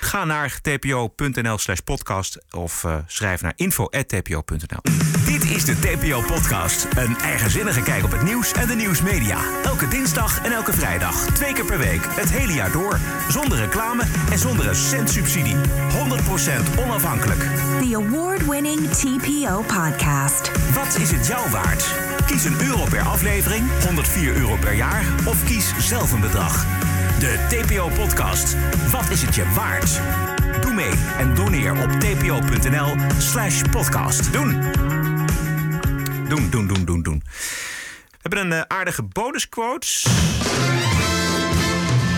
Ga naar tpo.nl slash podcast of uh, schrijf naar info.tpo.nl. Is de TPO-podcast. Een eigenzinnige kijk op het nieuws en de nieuwsmedia. Elke dinsdag en elke vrijdag. Twee keer per week. Het hele jaar door. Zonder reclame en zonder een cent subsidie. 100% onafhankelijk. The award-winning TPO podcast. Wat is het jou waard? Kies een euro per aflevering, 104 euro per jaar of kies zelf een bedrag. De TPO-podcast. Wat is het je waard? Doe mee en doneer op tpo.nl slash podcast. Doen! Doen, doen, doen, doen, doen. We hebben een uh, aardige bonusquote.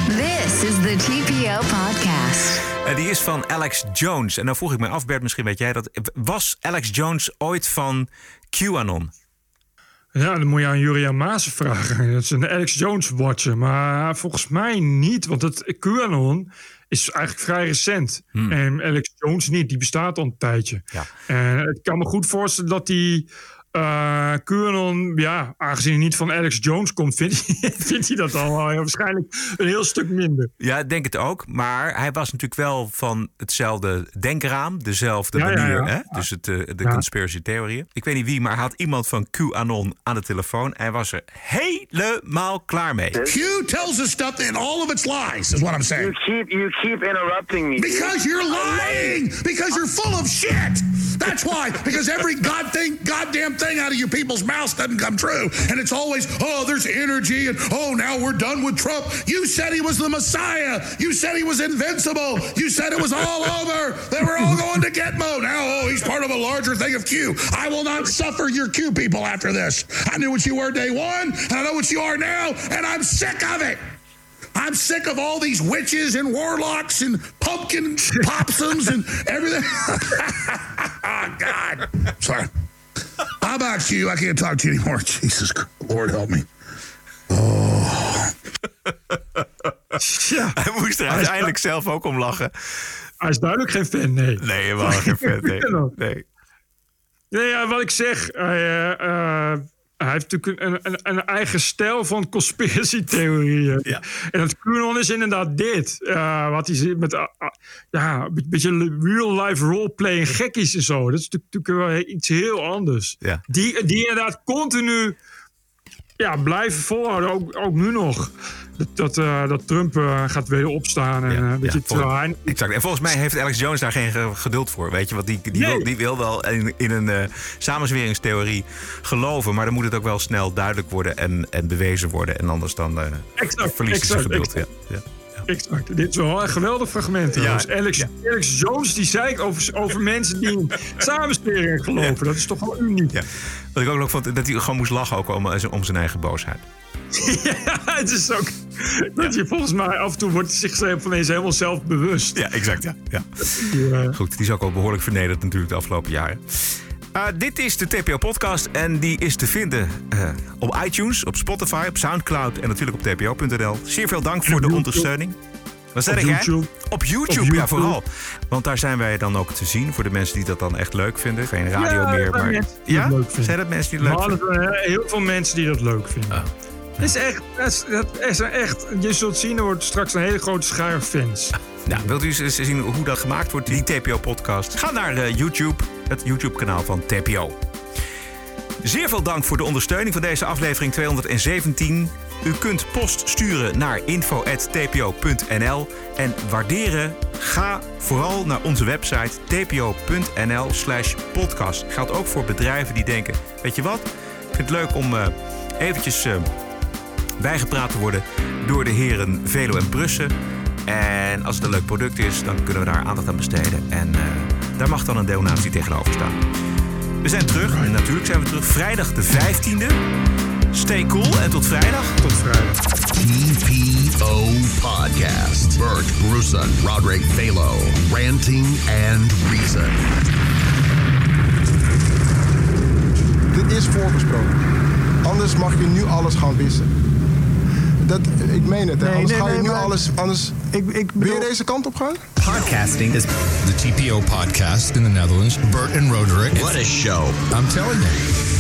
This is the TPO podcast. Uh, die is van Alex Jones. En dan vroeg ik me af, Bert, misschien weet jij dat. Was Alex Jones ooit van QAnon? Ja, dan moet je aan Juria Maas vragen. Dat is een Alex Jones watcher. Maar volgens mij niet. Want het QAnon is eigenlijk vrij recent. Hmm. En Alex Jones niet. Die bestaat al een tijdje. Ja. En ik kan me goed voorstellen dat die... Uh, QAnon, ja, aangezien hij niet van Alex Jones komt, vindt hij, <laughs> vindt hij dat al uh, waarschijnlijk een heel stuk minder. Ja, ik denk het ook. Maar hij was natuurlijk wel van hetzelfde denkraam, dezelfde ja, manier. ja, ja. Hè? Dus het, uh, de conspiracy theorieën. Ik weet niet wie, maar hij had iemand van QAnon aan de telefoon. Hij was er helemaal klaar mee. Q tells us stuff in all of its lies, is what I'm saying. You keep, you keep interrupting me. Because you're lying! Because you're full of shit! That's why! Because every god thing, goddamn thing out of you people's mouths doesn't come true. And it's always, oh, there's energy, and oh, now we're done with Trump. You said he was the Messiah. You said he was invincible. You said it was all <laughs> over. They were all going to Gitmo. Now, oh, he's part of a larger thing of Q. I will not suffer your Q people after this. I knew what you were day one, and I know what you are now, and I'm sick of it. I'm sick of all these witches and warlocks and pumpkin popsums and everything. oh, <laughs> God. Sorry. How about you? I can't talk to you anymore. <laughs> Jesus, Lord help me. Oh. Ja, hij moest er uiteindelijk zelf ook om lachen. Hij is duidelijk geen fan, nee. Nee, helemaal geen fan, <laughs> nee. nee. Nee, ja, wat ik zeg, uh, uh, hij heeft natuurlijk een, een, een, eigen stijl van conspiracy-theorieën. Ja. En dat QAnon is inderdaad dit. Uh, wat hij zit met uh, ja, een beetje real-life roleplaying gekkies en zo. Dat is natuurlijk wel iets heel anders. Ja. Die, die inderdaad continu ja, blijven volhouden, ook, ook nu nog. Dat, dat, uh, dat Trump uh, gaat weer opstaan. En, ja, uh, weet ja, je, terwijl hij... Exact. En volgens mij heeft Alex Jones daar geen geduld voor. Weet je, want die, die, Nee. wil, die wil wel in, in een samenzweringstheorie geloven. Maar dan moet het ook wel snel duidelijk worden en, en bewezen worden. En anders dan verliest hij zijn geduld. exact. Ja. Ja. Exact. Dit is wel een geweldig fragment. trouwens. Alex, Alex Jones die zei over, over <laughs> mensen die in samensweringen geloven. Dat is toch wel uniek. Ja. Wat ik ook nog vond, dat hij gewoon moest lachen ook om, om zijn eigen boosheid. <laughs> ja, het is ook dat je volgens mij af en toe wordt zichzelf ineens helemaal zelfbewust. Ja, exact. Ja. ja. Ja. Goed, die is ook al behoorlijk vernederd natuurlijk de afgelopen jaren. Uh, dit is de TPO-podcast en die is te vinden uh, op iTunes, op Spotify, op Soundcloud en natuurlijk op tpo.nl. Zeer veel dank voor de ondersteuning. Wat zeg? YouTube. Op YouTube, Op ja, vooral. Want daar zijn wij dan ook te zien voor de mensen die dat dan echt leuk vinden. Geen radio Ja, meer, er maar. mensen die Ja? leuk. Zijn dat mensen die het leuk Maar vinden? er zijn heel veel mensen die dat leuk vinden. Het is echt, is, echt, je zult zien, er wordt straks een hele grote schare fans. Nou, wilt u eens zien hoe dat gemaakt wordt, die TPO-podcast? Ga naar eh, YouTube, het YouTube-kanaal van TPO. Zeer veel dank voor de ondersteuning van deze aflevering 217. U kunt post sturen naar info.tpo.nl. En waarderen, ga vooral naar onze website tpo.nl slash podcast. Geldt ook voor bedrijven die denken, weet je wat? Ik vind het leuk om uh, eventjes uh, bijgepraat te worden door de heren Velo en Brussen. En als het een leuk product is, dan kunnen we daar aandacht aan besteden. En uh, daar mag dan een donatie tegenover staan. We zijn terug, en natuurlijk zijn we terug vrijdag de 15e. Stay cool en tot vrijdag. Tot vrijdag. TPO Podcast. Bert Bruson, Roderick Balo, Ranting and Reason. Dit is voorgesproken. Anders mag je nu alles gaan wissen. Dat, ik meen het, hè. Nee, anders nee, ga je nee, nu maar- alles... Anders, ik, ik Wil je deze kant op gaan? Podcasting is the TPO podcast in the Netherlands. Bert and Roderick. What a show. I'm telling you.